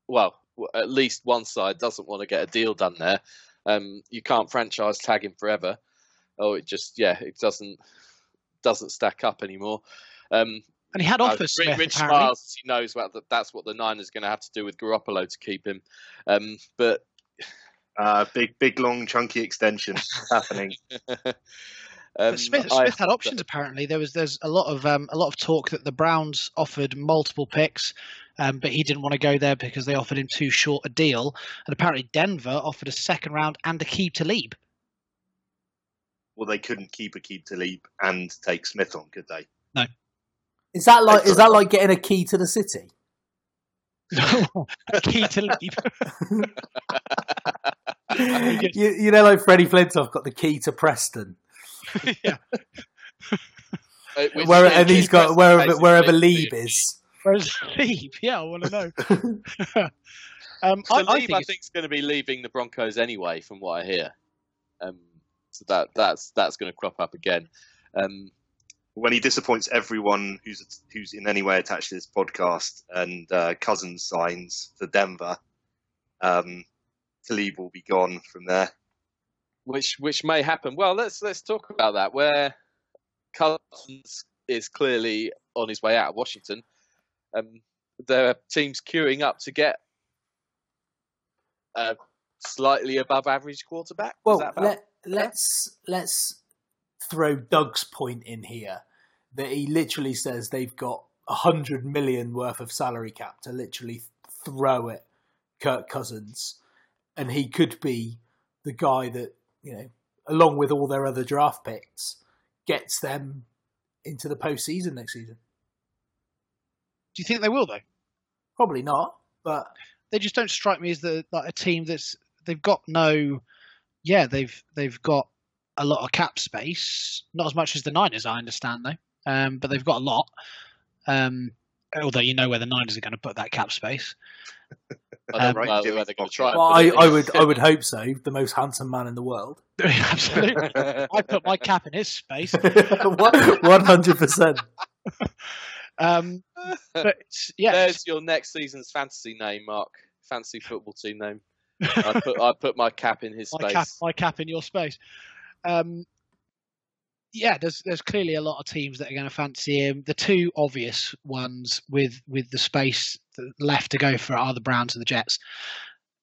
Well, at least one side doesn't want to get a deal done there. Um, you can't franchise tag him forever. Oh, it just yeah, it doesn't doesn't stack up anymore. Um, and he had uh, offers. Uh, Smith, Rich Miles, he knows what the, that's what the Niners are going to have to do with Garoppolo to keep him. Um, but uh, big, big, long, chunky extension happening. Um, Smith, Smith had options. That... Apparently, there was there's a lot of um, a lot of talk that the Browns offered multiple picks, um, but he didn't want to go there because they offered him too short a deal. And apparently, Denver offered a second round and Aqib Talib. Well, they couldn't keep Aqib Talib and take Smith on, could they? No. Is that like is that like getting a key to the city? key to leave. you, you know, like Freddie Flintoff got the key to Preston. yeah. Uh, Where, and he's got wherever wherever Lieb is. Where's Lieb? Yeah, I want to know. um, so I, I, think, I think is going to be leaving the Broncos anyway, from what I hear. Um, so that that's that's going to crop up again. Um, when he disappoints everyone who's who's in any way attached to this podcast, and uh, Cousins signs for Denver, um, Talib will be gone from there which which may happen. Well, let's let's talk about that. Where Cousins is clearly on his way out of Washington. Um, there are teams queuing up to get a slightly above average quarterback. Well, let, let's let's throw Doug's point in here that he literally says they've got a hundred million worth of salary cap to literally throw at Kirk Cousins, and he could be the guy that you know, along with all their other draft picks, gets them into the postseason next season. Do you think they will though? Probably not, but they just don't strike me as the like a team that's they've got no. Yeah, they've they've got a lot of cap space, not as much as the Niners, I understand though, um, but they've got a lot. Um, although you know where the Niners are going to put that cap space. I Um, don't know where they're going to try. and Well, I, I would I would hope so. The most handsome man in the world. Absolutely, I put my cap in his space. One hundred percent. Um, but yeah, There's your next season's fantasy name, Mark. Fantasy football team name. I put I put my cap in his my space. cap, my cap in your space. Um, yeah, there's there's clearly a lot of teams that are going to fancy him. The two obvious ones with with the space left to go for are the Browns and the Jets.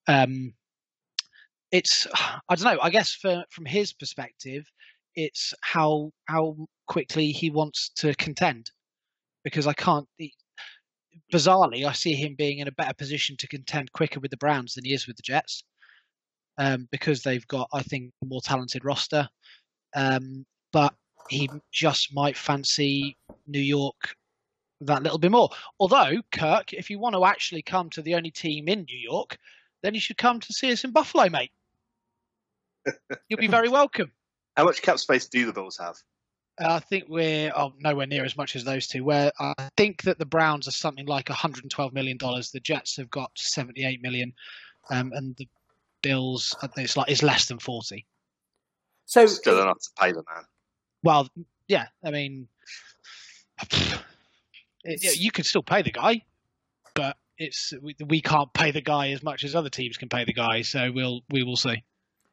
Um, it's I don't know. I guess for, from his perspective, it's how how quickly he wants to contend, because I can't. He, bizarrely, I see him being in a better position to contend quicker with the Browns than he is with the Jets um, because they've got, I think, a more talented roster. Um, but he just might fancy New York that little bit more. Although, Kirk, if you want to actually come to the only team in New York, then you should come to see us in Buffalo, mate. You'll be very welcome. How much cap space do the Bills have? Uh, I think we're oh, nowhere near as much as those two. Where I think that the Browns are something like 112 million dollars. The Jets have got 78 million, um, and the Bills I think it's like it's less than 40. So Still enough to pay the man. Well, yeah, I mean, it, yeah, you can still pay the guy, but it's we, we can't pay the guy as much as other teams can pay the guy. So we'll we will see.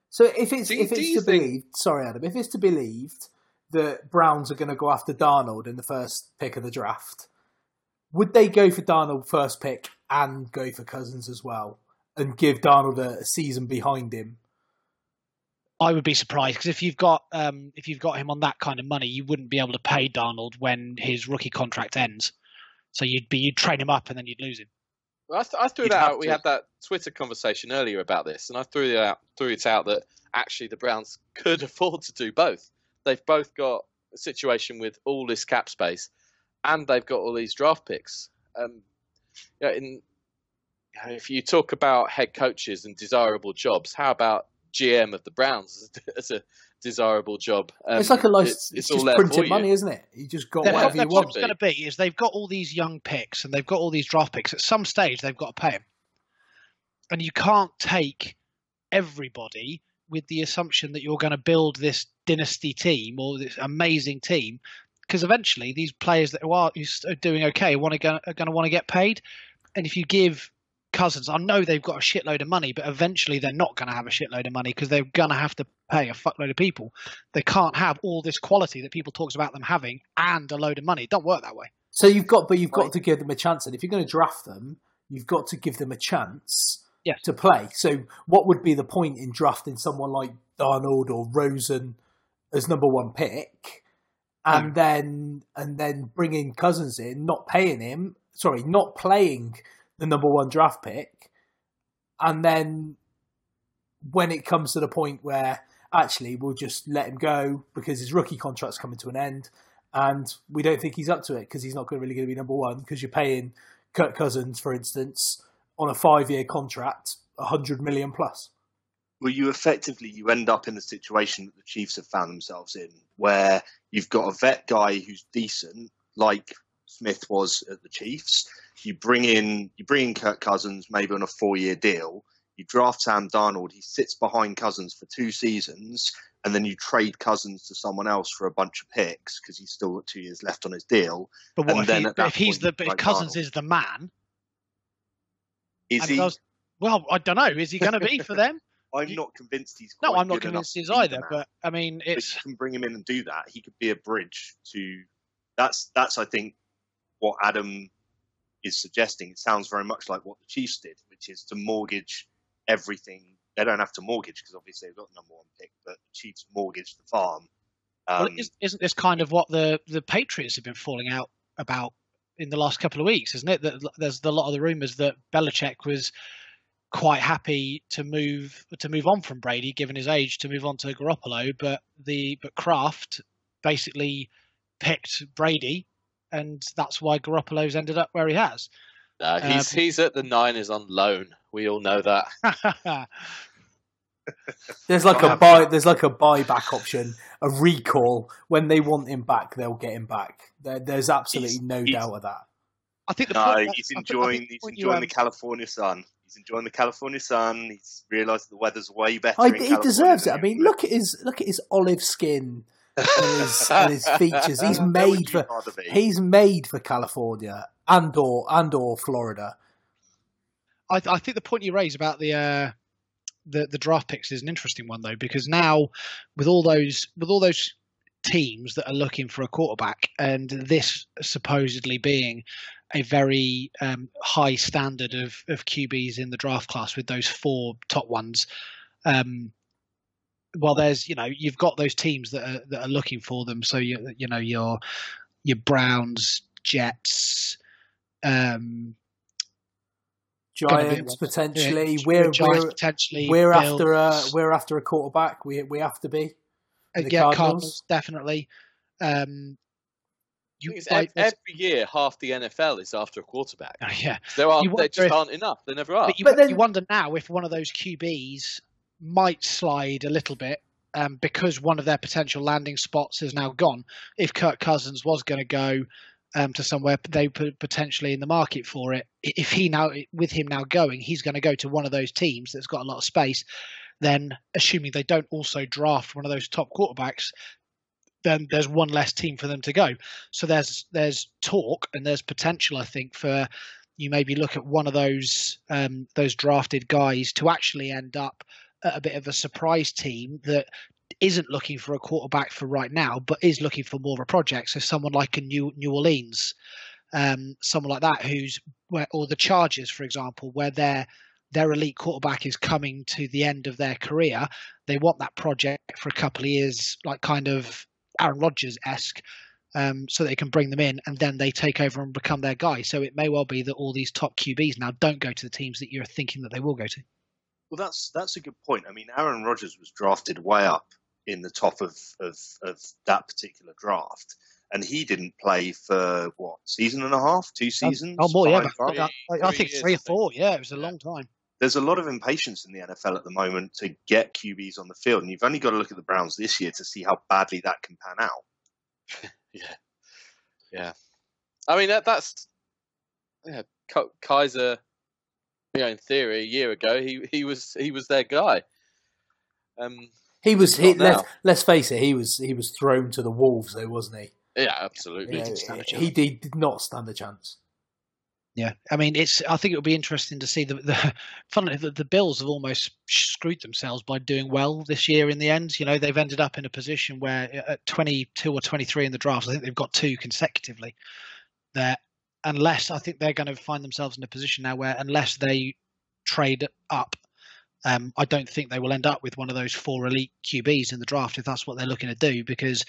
So if it's Do if it's to think- believed, sorry Adam, if it's to be believed that Browns are going to go after Darnold in the first pick of the draft, would they go for Darnold first pick and go for Cousins as well, and give Darnold a, a season behind him? I would be surprised because if you've got um, if you've got him on that kind of money, you wouldn't be able to pay Darnold when his rookie contract ends. So you'd be you'd train him up and then you'd lose him. Well, I, th- I threw You'd it have out. We had that Twitter conversation earlier about this, and I threw it out. Threw it out that actually the Browns could afford to do both. They've both got a situation with all this cap space, and they've got all these draft picks. Um, you know, in you know, if you talk about head coaches and desirable jobs, how about GM of the Browns as a desirable job? Um, it's like a license. It's, It's, it's all just there for printed you. money, isn't it? You just got Their, whatever their you want. problem's going to be is they've got all these young picks and they've got all these draft picks. At some stage, they've got to pay them, and you can't take everybody with the assumption that you're going to build this dynasty team or this amazing team, because eventually these players that are, who are doing okay want to go, are going to want to get paid, and if you give Cousins, I know they've got a shitload of money, but eventually they're not going to have a shitload of money because they're going to have to pay a fuckload of people. They can't have all this quality that people talks about them having and a load of money. It don't work that way. So you've got, but you've got Right. to give them a chance. And if you're going to draft them, you've got to give them a chance to play. So what would be the point in drafting someone like Darnold or Rosen as number one pick, and then and then bringing Cousins in, not paying him, sorry, not playing the number one draft pick, and then when it comes to the point where actually we'll just let him go because his rookie contract's coming to an end and we don't think he's up to it because he's not really going to be number one because you're paying Kirk Cousins, for instance, on a five-year contract, a hundred million plus. well, you effectively you end up in the situation that the Chiefs have found themselves in, where you've got a vet guy who's decent, like Smith was at the Chiefs. You bring in you bring in Kirk Cousins, maybe on a four-year deal. You draft Sam Darnold. He sits behind Cousins for two seasons, and then you trade Cousins to someone else for a bunch of picks because he's still got two years left on his deal. But what And if, then he, if he's point, the but if like Cousins Darnold. is the man? Is he? does- well, I don't know. Is he going to be for them? I'm not convinced he's. No, I'm not convinced he's either. But I mean, but it's you can bring him in and do that. He could be a bridge to. That's that's I think what Adam is suggesting. It sounds very much like what the Chiefs did, which is to mortgage everything. They don't have to mortgage because obviously they've got the number one pick, but the Chiefs mortgage the farm. Um, well, is, isn't this kind of what the the Patriots have been falling out about in the last couple of weeks? Isn't it that there's a lot of the rumours that Belichick was quite happy to move to move on from Brady, given his age, to move on to Garoppolo, but the but Kraft basically picked Brady, and that's why Garoppolo's ended up where he has. Uh, he's Um, he's at the Niners on loan. We all know that. There's like a buy. There's like a buyback option, a recall. When they want him back, they'll get him back. There, there's absolutely He's- no he's- doubt of that. I think the No, point, he's I think- I enjoying. think the He's point you, enjoying um, the California sun. He's enjoying the California sun. He's realised the weather's way better. I, in he California deserves it. I mean, look at his look at his olive skin and his, and his features. He's made for hard to beat. he's made for California and or and or Florida. I, I think the point you raise about the uh, the the draft picks is an interesting one though, because now with all those with all those teams that are looking for a quarterback, and this supposedly being a very um, high standard of of QBs in the draft class with those four top ones. Um, well, there's you know you've got those teams that are that are looking for them. So you you know your your Browns, Jets. Um, gonna be Giants potentially. Yeah, we're Giants we're potentially. we're Bills. after a we're after a quarterback. We we have to be. Uh, yeah, Cardinals? Cardinals? definitely. Um, you like, every year, half the NFL is after a quarterback. yeah, There are, You there just if- aren't enough. There never are. but you, But then- you wonder now if one of those QBs might slide a little bit um, because one of their potential landing spots is now gone. If Kirk Cousins was going to go um, to somewhere they put potentially in the market for it, if he now with him now going, he's going to go to one of those teams that's got a lot of space. Then, assuming they don't also draft one of those top quarterbacks, then there's one less team for them to go. So there's there's talk and there's potential, I think, for you maybe look at one of those um, those drafted guys to actually end up a bit of a surprise team that isn't looking for a quarterback for right now, but is looking for more of a project. So someone like a New New Orleans, um, someone like that, who's where, or the Chargers, for example, where their their elite quarterback is coming to the end of their career. They want that project for a couple of years, like kind of Aaron Rodgers esque. Um, so they can bring them in and then they take over and become their guy. So it may well be that all these top QBs now don't go to the teams that you're thinking that they will go to. Well, that's that's a good point. I mean, Aaron Rodgers was drafted way up in the top of of, of that particular draft, and he didn't play for what season and a half, two um, seasons. Oh, more, yeah. five, but? I, I- I Three think years, three or four. Yeah, it was a long time. There's a lot of impatience in the NFL at the moment to get QBs on the field, and you've only got to look at the Browns this year to see how badly that can pan out. Yeah, yeah. I mean that that's yeah. Kizer, you know, in theory, a year ago, he he was he was their guy. Um, He was. He, let's, let's face it. He was. He was thrown to the wolves, though, wasn't he? yeah, absolutely. Yeah, didn't stand a he, he did, did not stand a chance. Yeah, I mean, it's. I think it would be interesting to see the. the funnily, the, the Bills have almost screwed themselves by doing well this year. In the end, you know, they've ended up in a position where at 22 or 23 in the draft, I think they've got two consecutively. That unless I think they're going to find themselves in a position now where unless they trade up, um, I don't think they will end up with one of those four elite QBs in the draft if that's what they're looking to do. Because,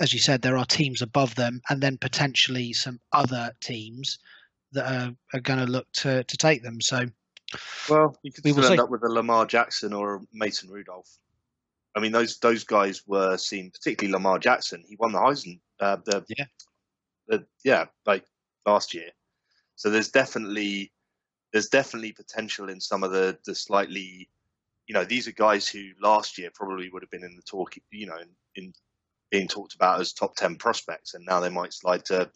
as you said, there are teams above them, and then potentially some other teams that are, are going to look to to take them. So Well, you could We still end see. up with a Lamar Jackson or a Mason Rudolph. I mean, those those guys were seen, particularly Lamar Jackson. He won the Heisman, uh, the Yeah. the yeah, like last year. So there's definitely there's definitely potential in some of the the slightly, you know, these are guys who last year probably would have been in the talk, you know, in, in being talked about as top ten prospects, and now they might slide to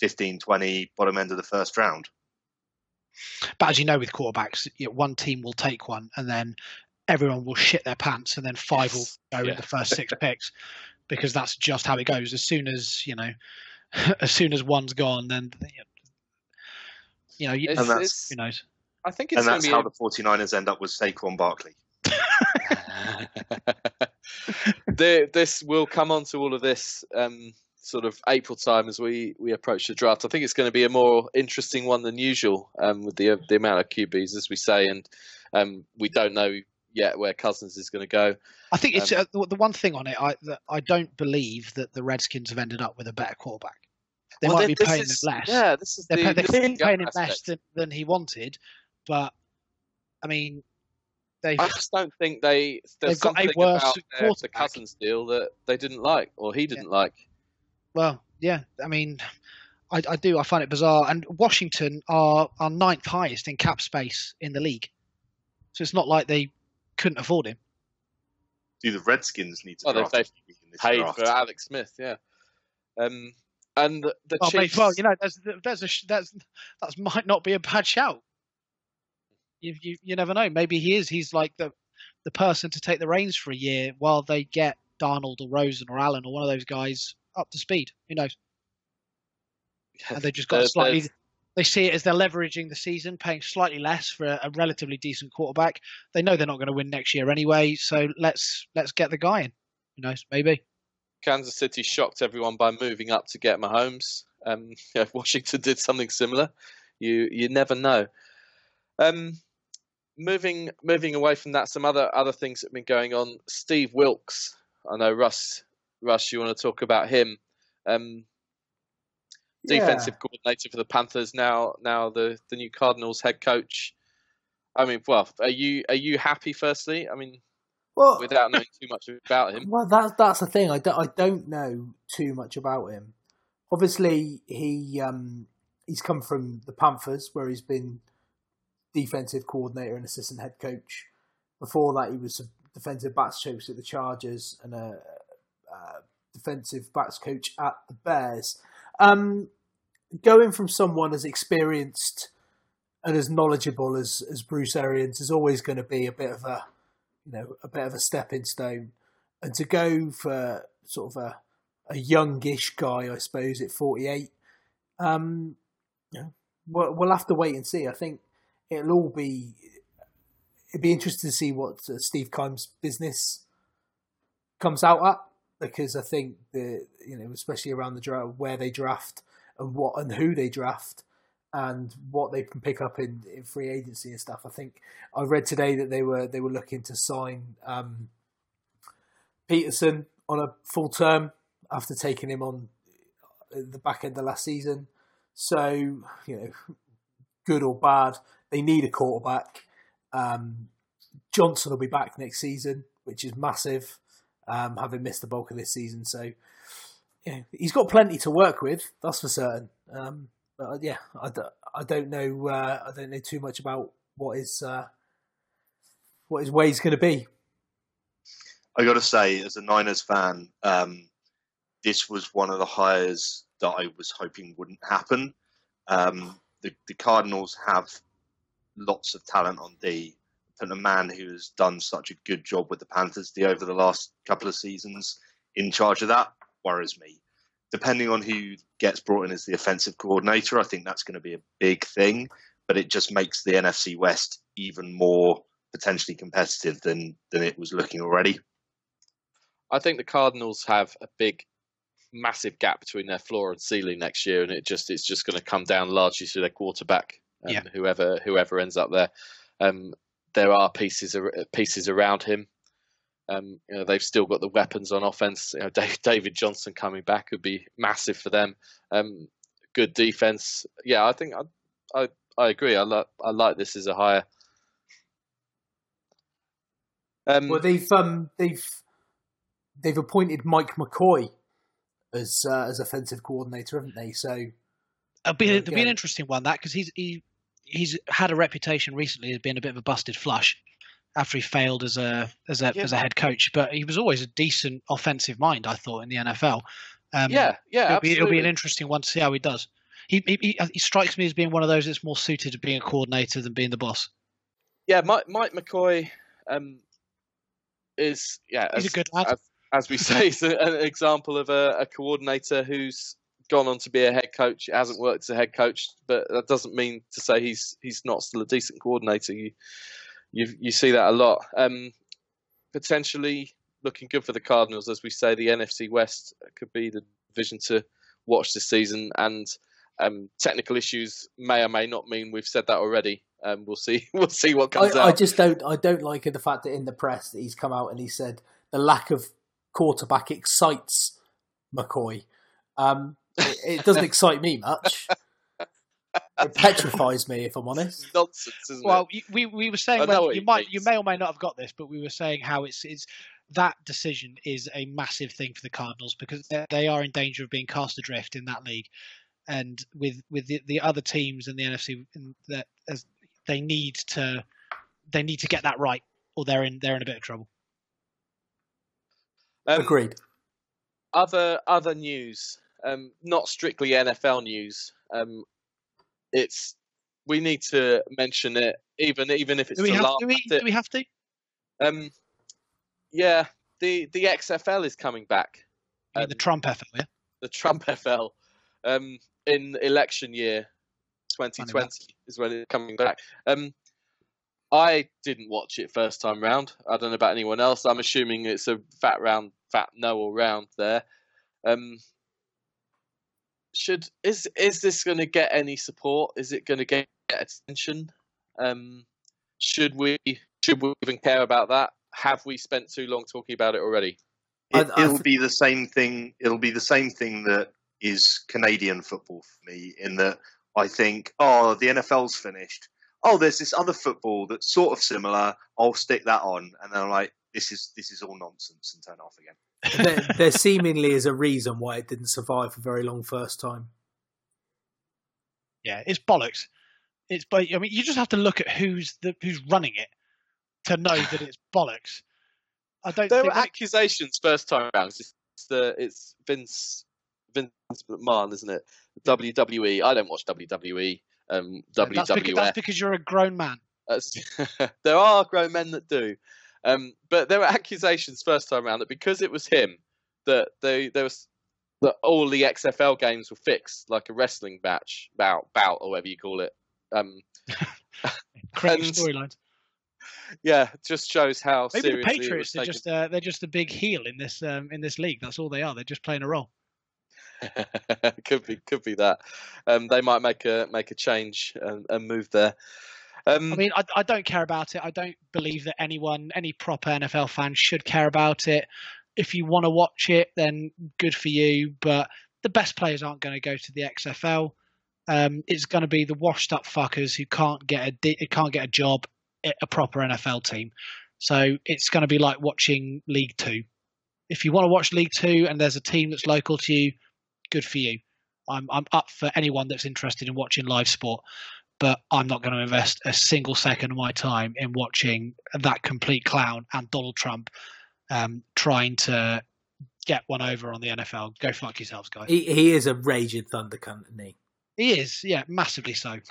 15, 20, bottom end of the first round. But as you know, with quarterbacks, you know, one team will take one, and then everyone will shit their pants, and then five Yes. will go Yeah. in the first six picks, because that's just how it goes. As soon as you know, as soon as one's gone, then you know, you, It's- And that's- who knows? I think it's and that's be how a- the 49ers end up with Saquon Barkley. the, this will come on to all of this um, sort of April time as we, we approach the draft. I think it's going to be a more interesting one than usual um, with the the amount of QBs, as we say, and um, we don't know yet where Cousins is going to go. I think it's Um, uh, the, the one thing on it. I that I don't believe that the Redskins have ended up with a better quarterback. They Well, might be paying is- him less. Yeah, this is they're, the, they're paying him less than, than he wanted, but I mean, they've I just don't think they. There's They've got a something worse about their, the. Cousins deal that they didn't like, or he didn't like. Well, yeah. I mean, I, I do. I find it bizarre. And Washington are are ninth highest in cap space in the league. So it's not like they couldn't afford him. Do the Redskins need to Oh, they've- draft they've Paid draft? for Alex Smith, yeah. Um, and the, the Well, Chiefs. mate, well, you know, there's there's a sh- that's that might not be a bad shout. You, you you never know. Maybe he is. He's like the the person to take the reins for a year while they get Darnold or Rosen or Allen or one of those guys up to speed. Who knows? And they just got There- slightly. They see it as they're leveraging the season, paying slightly less for a, a relatively decent quarterback. They know they're not going to win next year anyway, so let's let's get the guy in. Who knows? Maybe. Kansas City shocked everyone by moving up to get Mahomes. Um, yeah, Washington did something similar. You you never know. Um, moving moving away from that, some other other things that have been going on. Steve Wilks. I know Russ. Russ, you want to talk about him? Um, defensive coordinator for the Panthers now. Now the the new Cardinals head coach. I mean, well, are you are you happy? Firstly, I mean, Well, without knowing too much about him. Well, that's that's the thing. I don't, I don't know too much about him. Obviously, he um, he's come from the Panthers, where he's been defensive coordinator and assistant head coach. Before that, he was a defensive backs coach at the Chargers and a, a defensive backs coach at the Bears. Um, going from someone as experienced and as knowledgeable as as Bruce Arians is always going to be a bit of a you know a bit of a stepping stone, and to go for sort of a a youngish guy, I suppose, at forty eight, um, you know, we'll, we'll have to wait and see. I think it'll all be it'd be interesting to see what uh, Steve Keim's business comes out at because I think the you know especially around the draft where they draft and what and who they draft and what they can pick up in, in free agency and stuff. I think I read today that they were they were looking to sign um, Peterson on a full term after taking him on the back end of last season. So you know, good or bad, they need a quarterback. Um, Johnson will be back next season, which is massive, um, having missed the bulk of this season. So yeah, he's got plenty to work with. That's for certain. Um, but uh, yeah, I don't, I don't know. Uh, I don't know too much about what his uh, what his way's going to be. I got to say, as a Niners fan, um, this was one of the hires that I was hoping wouldn't happen. Um, the, the Cardinals have lots of talent on D, and a man who has done such a good job with the Panthers D over the last couple of seasons in charge of that worries me. Depending on who gets brought in as the offensive coordinator, I think that's going to be a big thing. But it just makes the NFC West even more potentially competitive than than it was looking already. I think the Cardinals have a big, massive gap between their floor and ceiling next year, and it just it's just going to come down largely to their quarterback, and Yeah. whoever whoever ends up there. Um, there are pieces pieces around him. Um, you know, they've still got the weapons on offense. You know, Dave, David Johnson coming back would be massive for them. Um, good defense. Yeah, I think I I, I agree. I like I like this as a hire. Um, Well, they've um, they've they've appointed Mike McCoy as uh, as offensive coordinator, haven't they? So It'll be, Yeah, it'll be an interesting one that because he's he, he's had a reputation recently as being a bit of a busted flush after he failed as a as a Yeah. as a head coach, but he was always a decent offensive mind. I thought in the NFL. Um, yeah, yeah, it'll be, it'll be an interesting one to see how he does. He, he he he strikes me as being one of those that's more suited to being a coordinator than being the boss. yeah, Mike, Mike McCoy um, is yeah, He's as, a good lad. as, as we say, is an example of a, a coordinator who's gone on to be a head coach. Hasn't worked as a head coach, but that doesn't mean to say he's he's not still a decent coordinator. You you you see that a lot. Um, potentially looking good for the Cardinals, as we say. The NFC West could be the division to watch this season, and um, technical issues may or may not mean we've said that already. Um, we'll see. We'll see what comes I, out. I just don't I don't like the fact that in the press that he's come out and he said the lack of quarterback excites McCoy. Um, it, it doesn't excite me much. It petrifies me, if I'm honest. nonsense, isn't Well, it? you- we we were saying I know when, what you he might you may or may not have got this, but we were saying how it's it's that decision is a massive thing for the Cardinals because they, they are in danger of being cast adrift in that league, and with with the, the other teams in the NFC that as they need to they need to get that right or they're in they're in a bit of trouble. Um, Agreed. other other news, um, not strictly NFL news. Um, it's we need to mention it, even even if it's Do we have laugh do we, do we have to? Um, yeah, the the XFL is coming back. The Um, Trump FL, yeah. the Trump FL um, in election year 2020 is when it's coming back. Um, I didn't watch it first time round. I don't know about anyone else. I'm assuming it's a fat round, fat no all round there. Um, should is is this going to get any support? Is it going to get attention? Um, should we should we even care about that? Have we spent too long talking about it already? It, it'll be the same thing. It'll be the same thing that is Canadian football for me. In that, I think, oh, the NFL's finished. Oh, there's this other football that's sort of similar. I'll stick that on, and then I'm like, this is this is all nonsense, and turn it off again. There, there seemingly is a reason why it didn't survive for very long first time. Yeah, it's bollocks. It's but I mean, you just have to look at who's the who's running it to know that it's bollocks. I don't There think were accusations first time round. It's the it's Vince Vince McMahon, isn't it? WWE. I don't watch WWE. Um, that's because, that's because you're a grown man. There are grown men that do. Um, but there were accusations first time around that because it was him that they there was that all the XFL games were fixed, like a wrestling match, bout, bout, or whatever you call it. Um, And- yeah, it just shows how Maybe the Patriots are just uh, they're just a big heel in this um, in this league. That's all they are. They're just playing a role. could be, could be that. Um, they might make a make a change and, and move there. Um, I mean, I, I don't care about it. I don't believe that anyone, any proper NFL fan, should care about it. If you want to watch it, then good for you. But the best players aren't going to go to the XFL. Um, it's going to be the washed-up fuckers who can't get a can't get a job at a proper NFL team. So it's going to be like watching League Two. If you want to watch League Two and there's a team that's local to you, good for you. I'm I'm up for anyone that's interested in watching live sport but I'm not going to invest a single second of my time in watching that complete clown and Donald Trump um, trying to get one over on the NFL. Go fuck yourselves, guys. He, he is a raging thunder company. he? Is, yeah, massively so.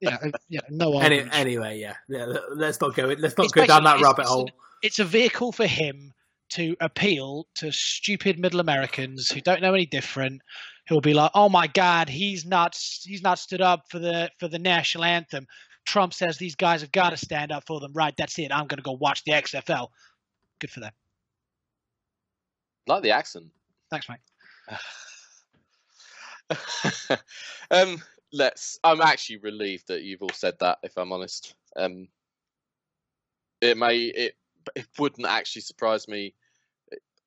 Yeah, uh, yeah, no Any, anyway, yeah. yeah. Let's not go. Let's not It's go down that rabbit it's- hole. It's a vehicle for him to appeal to stupid middle Americans who don't know any different, will be like, "Oh my God, he's not he's not stood up for the for the national anthem." Trump says these guys have got to stand up for them. Right, that's it. I'm going to go watch the XFL. Good for them. like the accent. Thanks, mate. um, let's. I'm actually relieved that you've all said that. If I'm honest, um, it may it it wouldn't actually surprise me.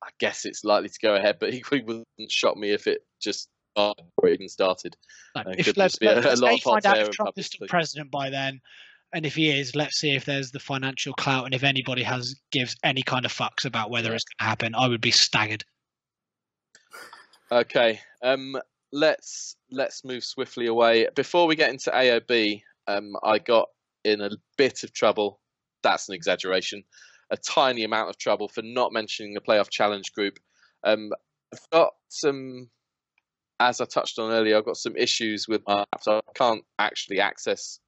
I guess it's likely to go ahead, but equally wouldn't shock me if it just before it even started. No, Uh, if let's, be a- let's, a let's lot A, find out if Trump is still president by then, and if he is, let's see if there's the financial clout and if anybody has gives any kind of fucks about whether it's going to happen. I would be staggered. Okay. Um, let's let's move swiftly away. Before we get into AOB, um, I got in a bit of trouble. That's an exaggeration. A tiny amount of trouble for not mentioning the playoff challenge group. Um, I've got some, as I touched on earlier, I've got some issues with my app, I can't actually access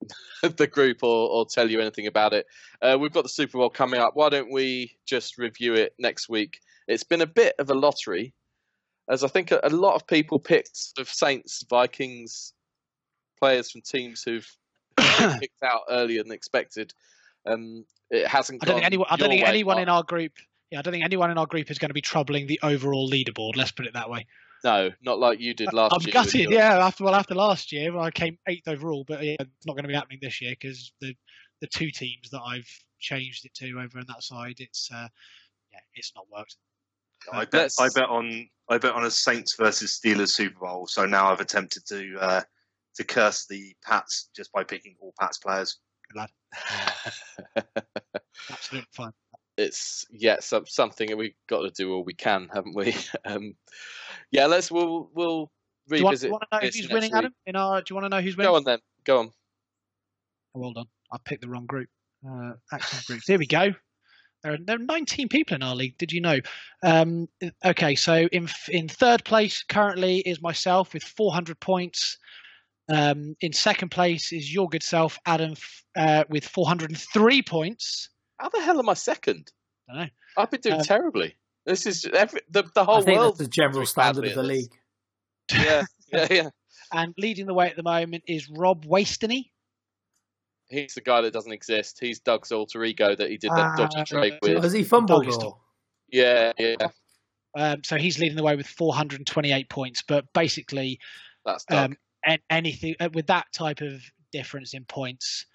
the group or, or tell you anything about it. Uh, we've got the Super Bowl coming up. Why don't we just review it next week? It's been a bit of a lottery as I think a, a lot of people picked of Saints, Vikings players from teams who've picked out earlier than expected. Um, it hasn't. I don't think anyone. I don't think anyone in our group. Yeah, I don't think anyone in our group is going to be troubling the overall leaderboard. Let's put it that way. No, not like you did last I'm year. with gutted. Yeah, after well, after last year, I came eighth overall, but yeah, it's not going to be happening this year because the the two teams that I've changed it to over on that side, it's uh, yeah, it's not worked. I bet Let's- I bet on I bet on a Saints versus Steelers Super Bowl. So now I've attempted to uh, to curse the Pats just by picking all Pats players. Absolutely fine. It's yeah, some, something that we've got to do all we can, haven't we? Um, yeah, let's we'll we'll Do you, want, revisit. do you want to know who's winning, week. Adam? In our, do you want to know who's winning? Go on then. Go on. Oh, hold on, I picked the wrong group. Uh, active groups. Here we go. There are, there are 19 people in our league. Did you know? Um, okay, so in in third place currently is myself with 400 points. Um, in second place is your good self, Adam, uh, with 403 points. How the hell am I second? I don't know. I've been doing Um, terribly. This is every, the the I whole think world. that's the general standard of the league. Yeah, yeah, yeah. And leading the way at the moment is Rob Wastoney. He's the guy that doesn't exist. He's Doug's alter ego that he did that Ah, dodgy trade right. with. Has he fumbled or? Yeah, yeah. Um, so he's leading the way with 428 points. But basically, That's um, an- anything uh, with that type of difference in points,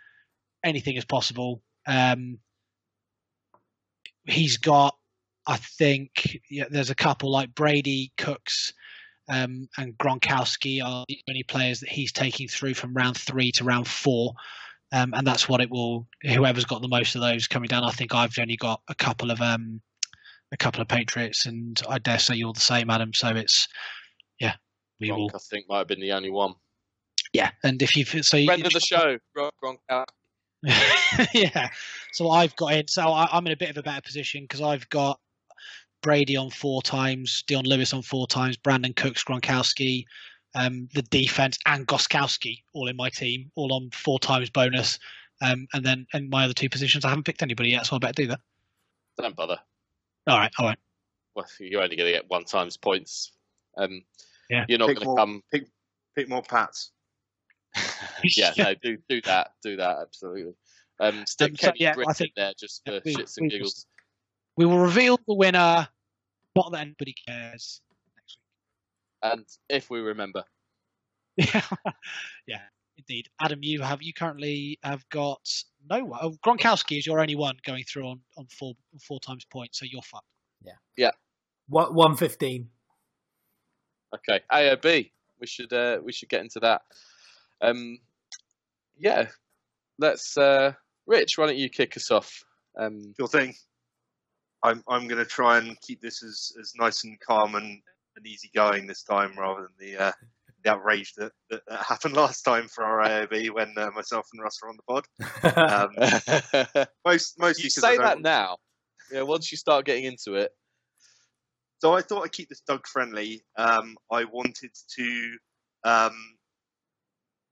anything is possible. Um, he's got, I think, yeah, there's a couple like Brady, Cooks, um, and Gronkowski are the only players that he's taking through from round three to round four. Um, and that's what it will. Whoever's got the most of those coming down. I think I've only got a couple of um, a couple of Patriots, and I dare say you're the same, Adam. So it's yeah, we will. Gronk, I think might have been the only one. Yeah, and if you so you, Friend of the show, Gronk. yeah. So I've got in. So I, I'm in a bit of a better position because I've got Brady on four times, Dion Lewis on four times, Brandin Cooks, Gronkowski, um, the defense, and Gostkowski all in my team, all on four times bonus. Um, and then in my other two positions, I haven't picked anybody yet, so I better do that. Don't bother. All right, all right. Well, you're only going to get one times points. Um, Yeah. You're not going to come. Pick, pick more pats. yeah, no, do do that, do that, absolutely. Um, stick Um, so, Kenny yeah, I Britt in there just for yeah, we- shits and we giggles. We will reveal the winner. Not that anybody cares. Next And if we remember. Yeah, yeah, indeed. Adam, you have you currently have got no one. Oh, Gronkowski is your only one going through on on four four times points, so you're fucked. Yeah. Yeah. What one fifteen? okay, AOB. we should uh, we should get into that. Um, yeah, let's. Uh, Rich, why don't you kick us off? Um, Sure thing. I'm I'm going to try and keep this as, as nice and calm and, and easy going this time, rather than the uh, the outrage that, that, that happened last time for our AOB when uh, myself and Russ were on the pod. Um, most mostly you say that now. Yeah, once you start getting into it, So I thought I'd keep this Doug friendly. Um, I wanted to, um,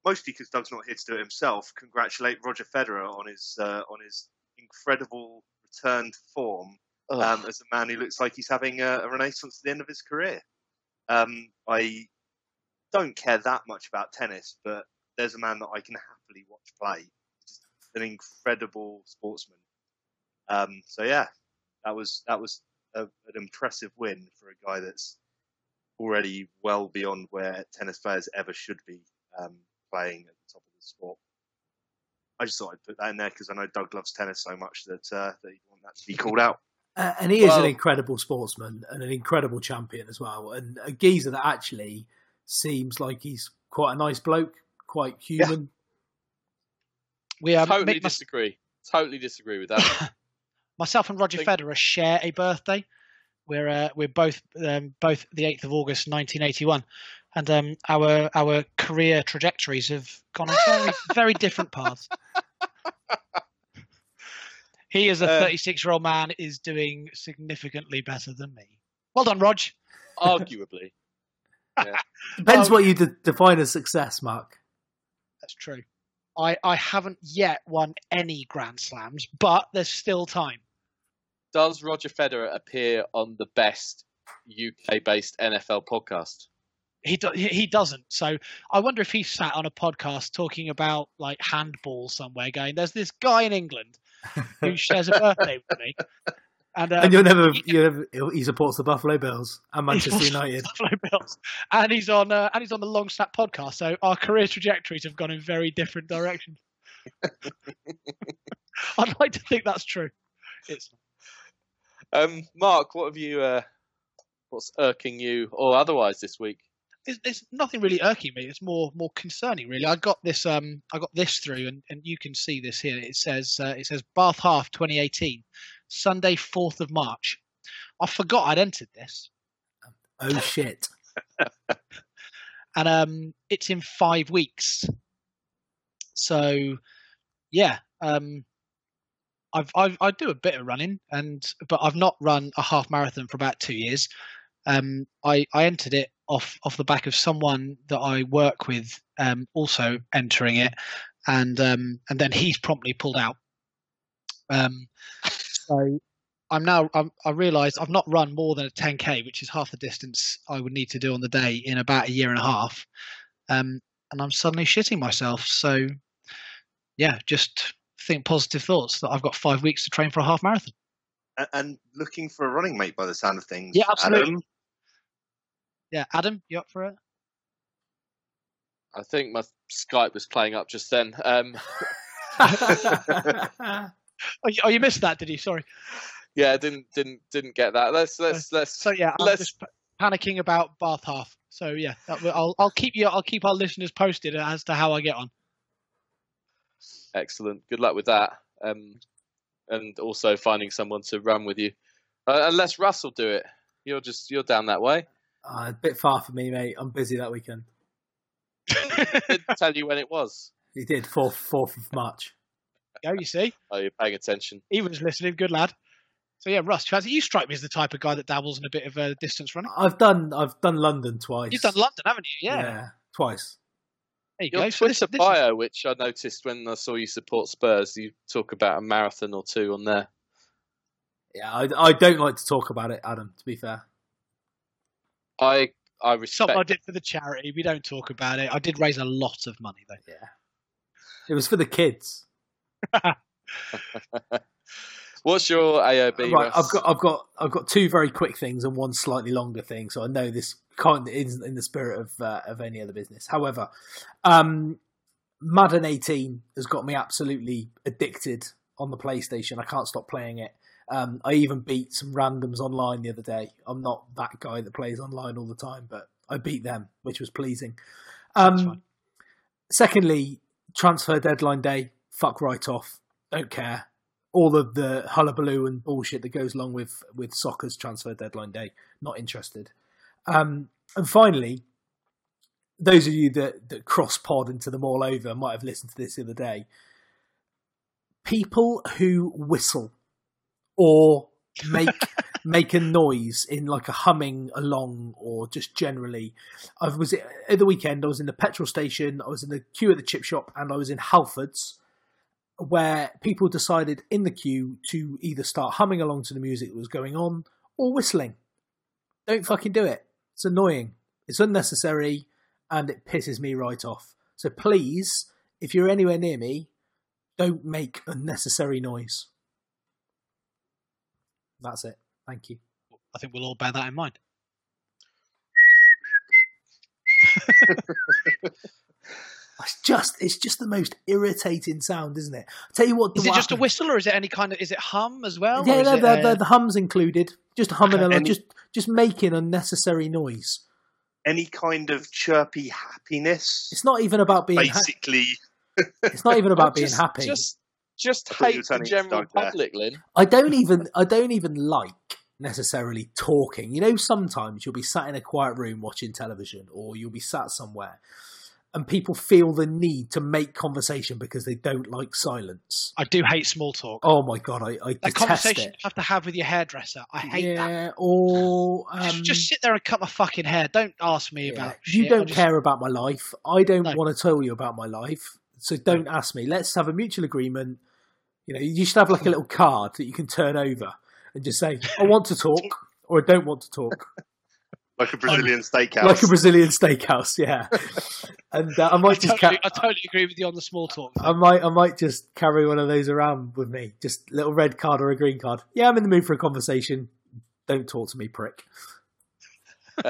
mostly because Doug's not here to do it himself, congratulate Roger Federer on his uh, on his incredible return to form um, as a man who looks like he's having a, a renaissance at the end of his career. Um, I don't care that much about tennis, but there's a man that I can happily watch play. Just an incredible sportsman. Um, so yeah, that was that was a, an impressive win for a guy that's already well beyond where tennis players ever should be um, playing at the top of the sport. I just thought I'd put that in there because I know Doug loves tennis so much that uh, that he'd want that to be called out. Uh, and he is Well- an incredible sportsman and an incredible champion as well, and a geezer that actually seems like he's quite a nice bloke, quite human. We um, totally Mick- mys- disagree. Totally disagree with that. myself and Roger Think- Federer share a birthday. We're uh, we're both um, both the eighth of August, nineteen eighty one, and um, our our career trajectories have gone on very very different paths. He, as a Uh, thirty six year old man, is doing significantly better than me. Well done, Rog. Arguably, Depends Oh. what you de- define as success, Mark. That's true. I, I haven't yet won any Grand Slams, but there's still time. does Roger Federer appear on the best UK-based NFL podcast? He do, he he doesn't. So I wonder if he sat on a podcast talking about like handball somewhere, going, "There's this guy in England who shares a birthday with me," and, um, and you'll never, he- you never, he supports the Buffalo Bills and Manchester he United. Buffalo Bills, and he's on uh, and he's on the Long Snap podcast. So our career trajectories have gone in very different directions. I'd like to think that's true. It's Um, Mark, what have you? Uh, what's irking you or otherwise this week? It's, it's nothing really irking me. It's more more concerning, really. I got this um I got this through, and, and you can see this here. It says uh, it says Bath Half 2018, Sunday 4th of March. I forgot I'd entered this, Oh shit! and um it's in five weeks. So, yeah, um, I've, I've I do a bit of running, and but I've not run a half marathon for about two years. Um, I I entered it off off the back of someone that I work with, um, also entering it, and um, and then he's promptly pulled out. Um, so I'm now I'm, I realised I've not run more than a 10k, which is half the distance I would need to do on the day in about a year and a half, um, and I'm suddenly shitting myself. So yeah, just think positive thoughts that I've got five weeks to train for a half marathon. And, and looking for a running mate by the sound of things. Yeah, absolutely. Adam, Yeah, Adam, you up for it? I think my Skype was playing up just then. Um, Oh, you, oh, you missed that, did you? Sorry. yeah, didn't didn't didn't get that. Let's let's let's. So yeah, I'm Let's- just p- panicking about Bath half. So yeah, that, I'll I'll keep you I'll keep our listeners posted as to how I get on. Excellent. Good luck with that. Um, and also finding someone to run with you. Uh, unless Russell do it. You're just you're down that way. Uh, a bit far for me, mate. I'm busy that weekend. Didn't tell you when it was. He did fourth fourth of March. Go, you see, Oh, you're paying attention. he was listening. Good lad. So yeah, Russ, Chaz, you strike me as the type of guy that dabbles in a bit of a distance running. I've done I've done London twice. You've done London, haven't you? Yeah. twice. There you Your go. So this, Twitter this is- bio, which I noticed when I saw you support Spurs, you talk about a marathon or two on there. Yeah, I, I don't like to talk about it, Adam. To be fair, I I respect. something I did for the charity. We don't talk about it. I did raise a lot of money though. yeah, it was for the kids. What's your AOB? right? I've got I've got I've got two very quick things and one slightly longer thing. So I know this can't isn't in the spirit of uh, of any other business. However, um, Madden 18 has got me absolutely addicted on the PlayStation. I can't stop playing it. Um, I even beat some randoms online the other day. I'm not that guy that plays online all the time, but I beat them, which was pleasing. Um, secondly, transfer deadline day. Fuck right off. Don't care. All of the hullabaloo and bullshit that goes along with with soccer's transfer deadline day. Not interested. Um, and finally, those of you that, that cross pod into them all over might have listened to this the other day. People who whistle or make make a noise in like a humming along or just generally. I was at the weekend. I was in the petrol station. I was in the queue at the chip shop, and I was in Halfords, where people decided in the queue to either start humming along to the music that was going on or whistling. Don't fucking do it. It's annoying. It's unnecessary, and it pisses me right off. So please, if you're anywhere near me, don't make unnecessary noise. That's it. Thank you. I think we'll all bear that in mind. It's just it's just the most irritating sound, isn't it? I tell you what. Is what it just a whistle, or is it any kind of? Is it hum as well? Yeah, or is no, it, the, uh, the, the hums included. Just humming along, Any- just just making unnecessary noise. any kind of chirpy happiness. It's not even about being. Ha- Basically, it's not even about being happy. Just just I thought you were hate the general public, Lynn. I don't even I don't even like necessarily talking. You know, sometimes you'll be sat in a quiet room watching television, or you'll be sat somewhere, and people feel the need to make conversation because they don't like silence. I do hate small talk. Oh my god, I, I that detest conversation it. you have to have with your hairdresser. I hate that. yeah, or um, Just, just sit there and cut my fucking hair. Don't ask me yeah. about. you shit. I don't just- care about my life. I don't No. want to tell you about my life. So don't ask me. Let's have a mutual agreement. You know, you should have like a little card that you can turn over and just say, "I want to talk" or "I don't want to talk." like a Brazilian steakhouse. like a Brazilian steakhouse, yeah. and uh, I I might just totally, ca- I totally agree with you on the small talk. thing. I might I might just carry one of those around with me, just little red card or a green card. Yeah, I'm in the mood for a conversation. Don't talk to me, prick.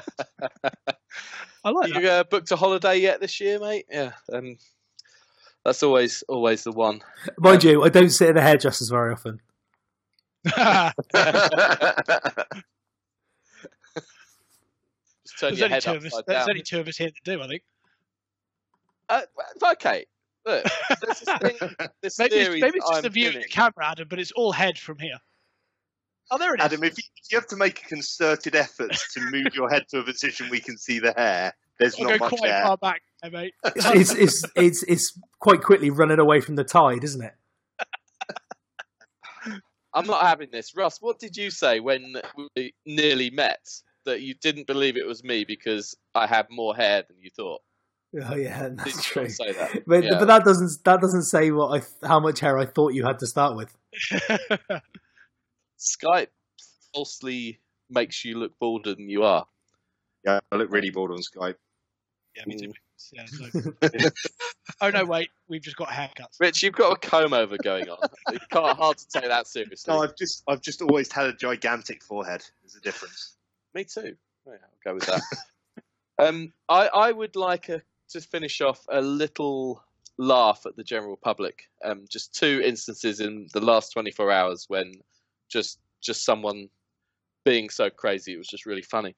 I like You uh, booked a holiday yet this year, mate? Yeah, um, that's always always the one. Mind you, I don't sit in the hairdressers very often. that. Just turn there's, your only head two of us, upside there's only two of us here to do. I think. Uh, okay, look, there's this, thing, this Maybe it's, maybe it's just I'm the view of the camera, Adam, but it's all head from here. Oh, there it is. Adam, if you, if you have to make a concerted effort to move your head to a position we can see the hair, there's I'll not go much quite hair. far back, there, mate. It's, it's, it's, it's, it's quite quickly running away from the tide, isn't it? I'm not having this. Russ, what did you say when we nearly met? That you didn't believe it was me because I had more hair than you thought. Oh yeah, that's true. say that? But, Yeah. but that doesn't that doesn't say what I how much hair I thought you had to start with. Skype falsely makes you look bolder than you are. Yeah, I look really bored on Skype. yeah, me too. Yeah, so- oh no, wait, we've just got haircuts. Rich, you've got a comb over going on. It's kind of hard to take that seriously. No, I've just I've just always had a gigantic forehead. There's a difference. Me too. Yeah, I'll go with that. um, I, I would like a, to finish off a little laugh at the general public. Um, just two instances in the last 24 hours when just just someone being so crazy, it was just really funny.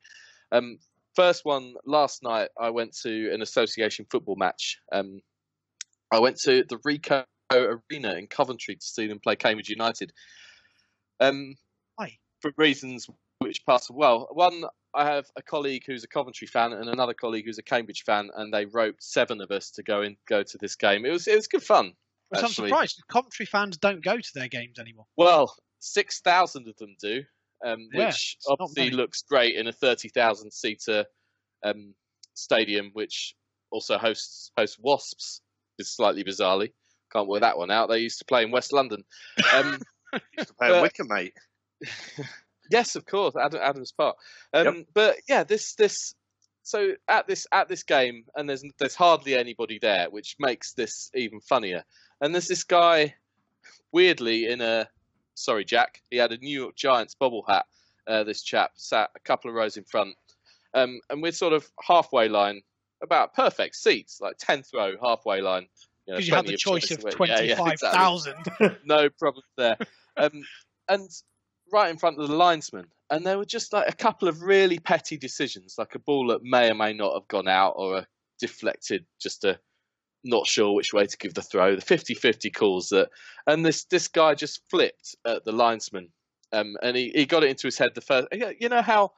Um, first one last night, I went to an association football match. Um, I went to the Ricoh Arena in Coventry to see them play Cambridge United. Um, Why? for reasons which pass well. One, I have a colleague who's a Coventry fan and another colleague who's a Cambridge fan, and they roped seven of us to go and go to this game. It was it was good fun. Which I'm surprised. Coventry fans don't go to their games anymore. Well, six thousand of them do, um, Yeah, which it's obviously looks great in a thirty thousand seater um, stadium, which also hosts hosts Wasps. Is slightly bizarrely. Can't work that one out. They used to play in West London. Um, Used to play at But- Wycombe, mate. Yes, of course, Adam, Adams Park. Um, Yep. But yeah, this this so at this at this game, and there's there's hardly anybody there, which makes this even funnier. And there's this guy, weirdly in a sorry Jack, he had a New York Giants bobble hat. Uh, this chap sat a couple of rows in front, um, and we're sort of halfway line, about perfect seats, like tenth row, halfway line. Because you had plenty the choice of twenty-five thousand. Yeah, yeah, exactly no problem there. Um, and right in front of the linesman, and there were just like a couple of really petty decisions, like a ball that may or may not have gone out, or a deflected, just a not sure which way to give the throw. The 50-50 calls that, and this this guy just flipped at the linesman, um, and he, he got it into his head the first. You know how.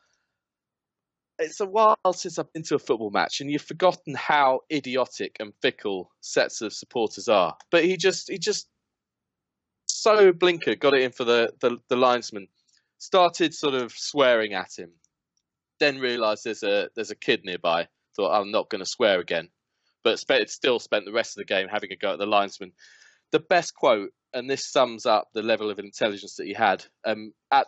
It's a while since I've been to a football match, and you've forgotten how idiotic and fickle sets of supporters are. But he just, he just so blinker got it in for the, the, the linesman. Started sort of swearing at him. Then realised there's a there's a kid nearby. Thought I'm not going to swear again, but spent, still spent the rest of the game having a go at the linesman. The best quote, and this sums up the level of intelligence that he had. Um, at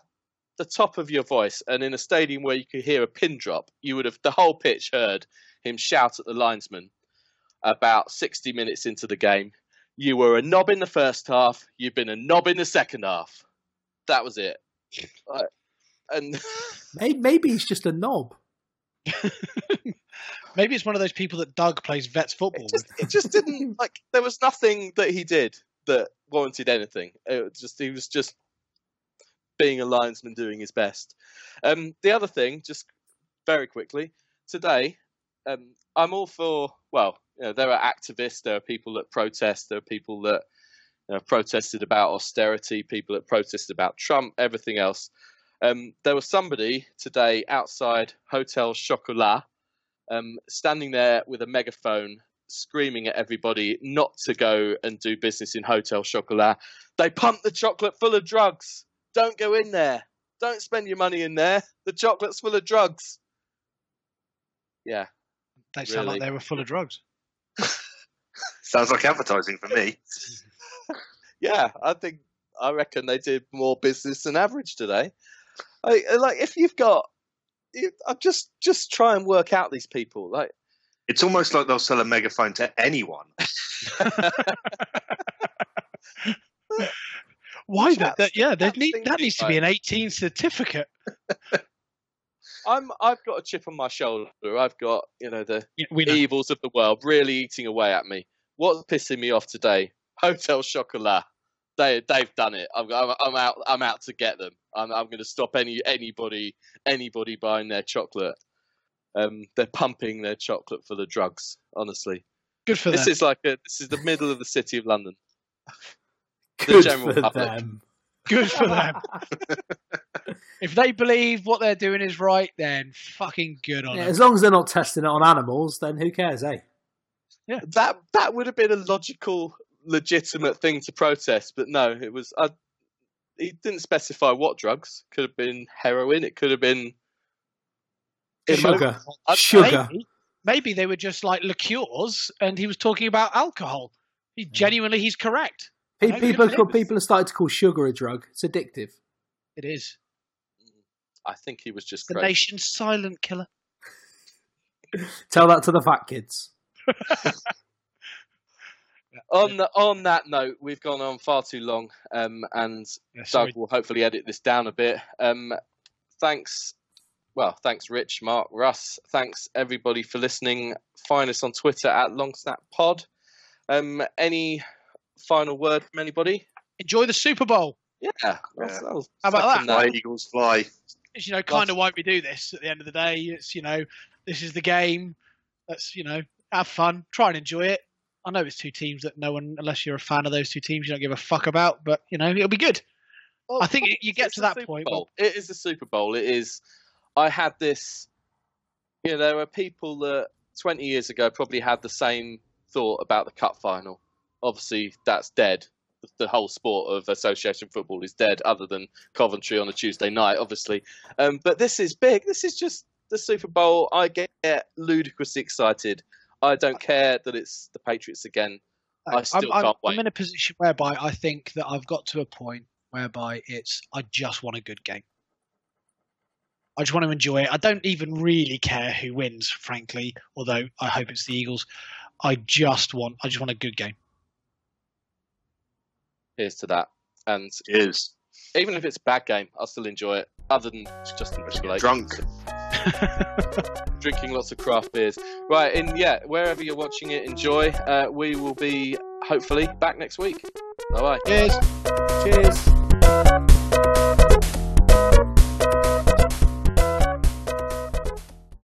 the top of your voice, and in a stadium where you could hear a pin drop, you would have the whole pitch heard him shout at the linesman. About 60 minutes into the game, you were a knob in the first half. You've been a knob in the second half. That was it. Like, and Maybe, maybe he's just a knob. Maybe it's one of those people that Doug plays vets football it just, with. it just didn't like. There was nothing that he did that warranted anything. It was just he was just being a linesman doing his best. Um, the other thing, just very quickly, today, um, I'm all for. Well, you know, there are activists, there are people that protest, there are people that you know, protested about austerity, people that protested about Trump, everything else. Um, there was somebody today outside Hotel Chocolat, um, standing there with a megaphone, screaming at everybody not to go and do business in Hotel Chocolat. They pump the chocolate full of drugs. Don't go in there. Don't spend your money in there. The chocolate's full of drugs. Yeah, They sound like they were full of drugs. Sounds like advertising for me. yeah. I think I reckon they did more business than average today. I, uh, like if you've got, you, uh, I just just try and work out these people. Like It's almost like they'll sell a megaphone to anyone. Why? That, that, yeah, there chaps need, that needs to be an 18 certificate. I'm, I've got a chip on my shoulder. I've got you know the Yeah, know. evils of the world really eating away at me. What's pissing me off today? Hotel Chocolat. They they've done it. I'm, I'm, I'm out. I'm out to get them. I'm I'm going to stop any anybody anybody buying their chocolate. Um, they're pumping their chocolate for the drugs. Honestly, Good for this them. is like a this is the middle of the city of London. Good general for public. them. Good for them. if they believe what they're doing is right, then fucking good on Yeah, them. as long as they're not testing it on animals, then who cares, eh? Yeah. That that would have been a logical, legitimate thing to protest, but no, it was. I, he didn't specify what drugs. Could have been heroin. It could have been Sugar. I- Sugar. Maybe, maybe they were just like liqueurs, and he was talking about alcohol. He genuinely, he's correct. Pe- No, People, call, people are starting to call sugar a drug. It's addictive. It is I think he was just the crazy. nation's silent killer. Tell that to the fat kids. On the, on that note, we've gone on far too long, um, and Yeah, Doug will hopefully edit this down a bit. Um, thanks, well, thanks, Rich, Mark, Russ. Thanks everybody for listening. Find us on Twitter at LongsnapPod. Um, any final word from anybody? Enjoy the Super Bowl. Yeah, I'll- I'll How about second Fly, Eagles, fly. It's, you know, kind of why we do this at the end of the day. It's, you know, this is the game. Let's, you know, have fun, try and enjoy it. I know it's two teams that no one, unless you're a fan of those two teams, you don't give a fuck about, but, you know, it'll be good. Well, I think you get to that Super point. Bowl. It is the Super Bowl. It is. I had this. You know, there are people that 20 years ago probably had the same thought about the cup final. Obviously, that's dead. The- whole sport of association football is dead, other than Coventry on a Tuesday night, obviously. Um, but this is big. This is just the Super Bowl. I get ludicrously excited. I don't care that it's the Patriots again. I still I'm, I'm, can't wait. I'm in a position whereby I think that I've got to a point whereby it's I just want a good game. I just want to enjoy it. I don't even really care who wins, frankly. Although I hope it's the Eagles. I just want I just want a good game. Here's to that. And Cheers. even if it's a bad game, I'll still enjoy it. Other than Justin Timberlake. Drunk. drinking lots of craft beers. Right, and yeah, wherever you're watching it, enjoy. Uh, we will be hopefully back next week. Bye bye. Cheers. Cheers.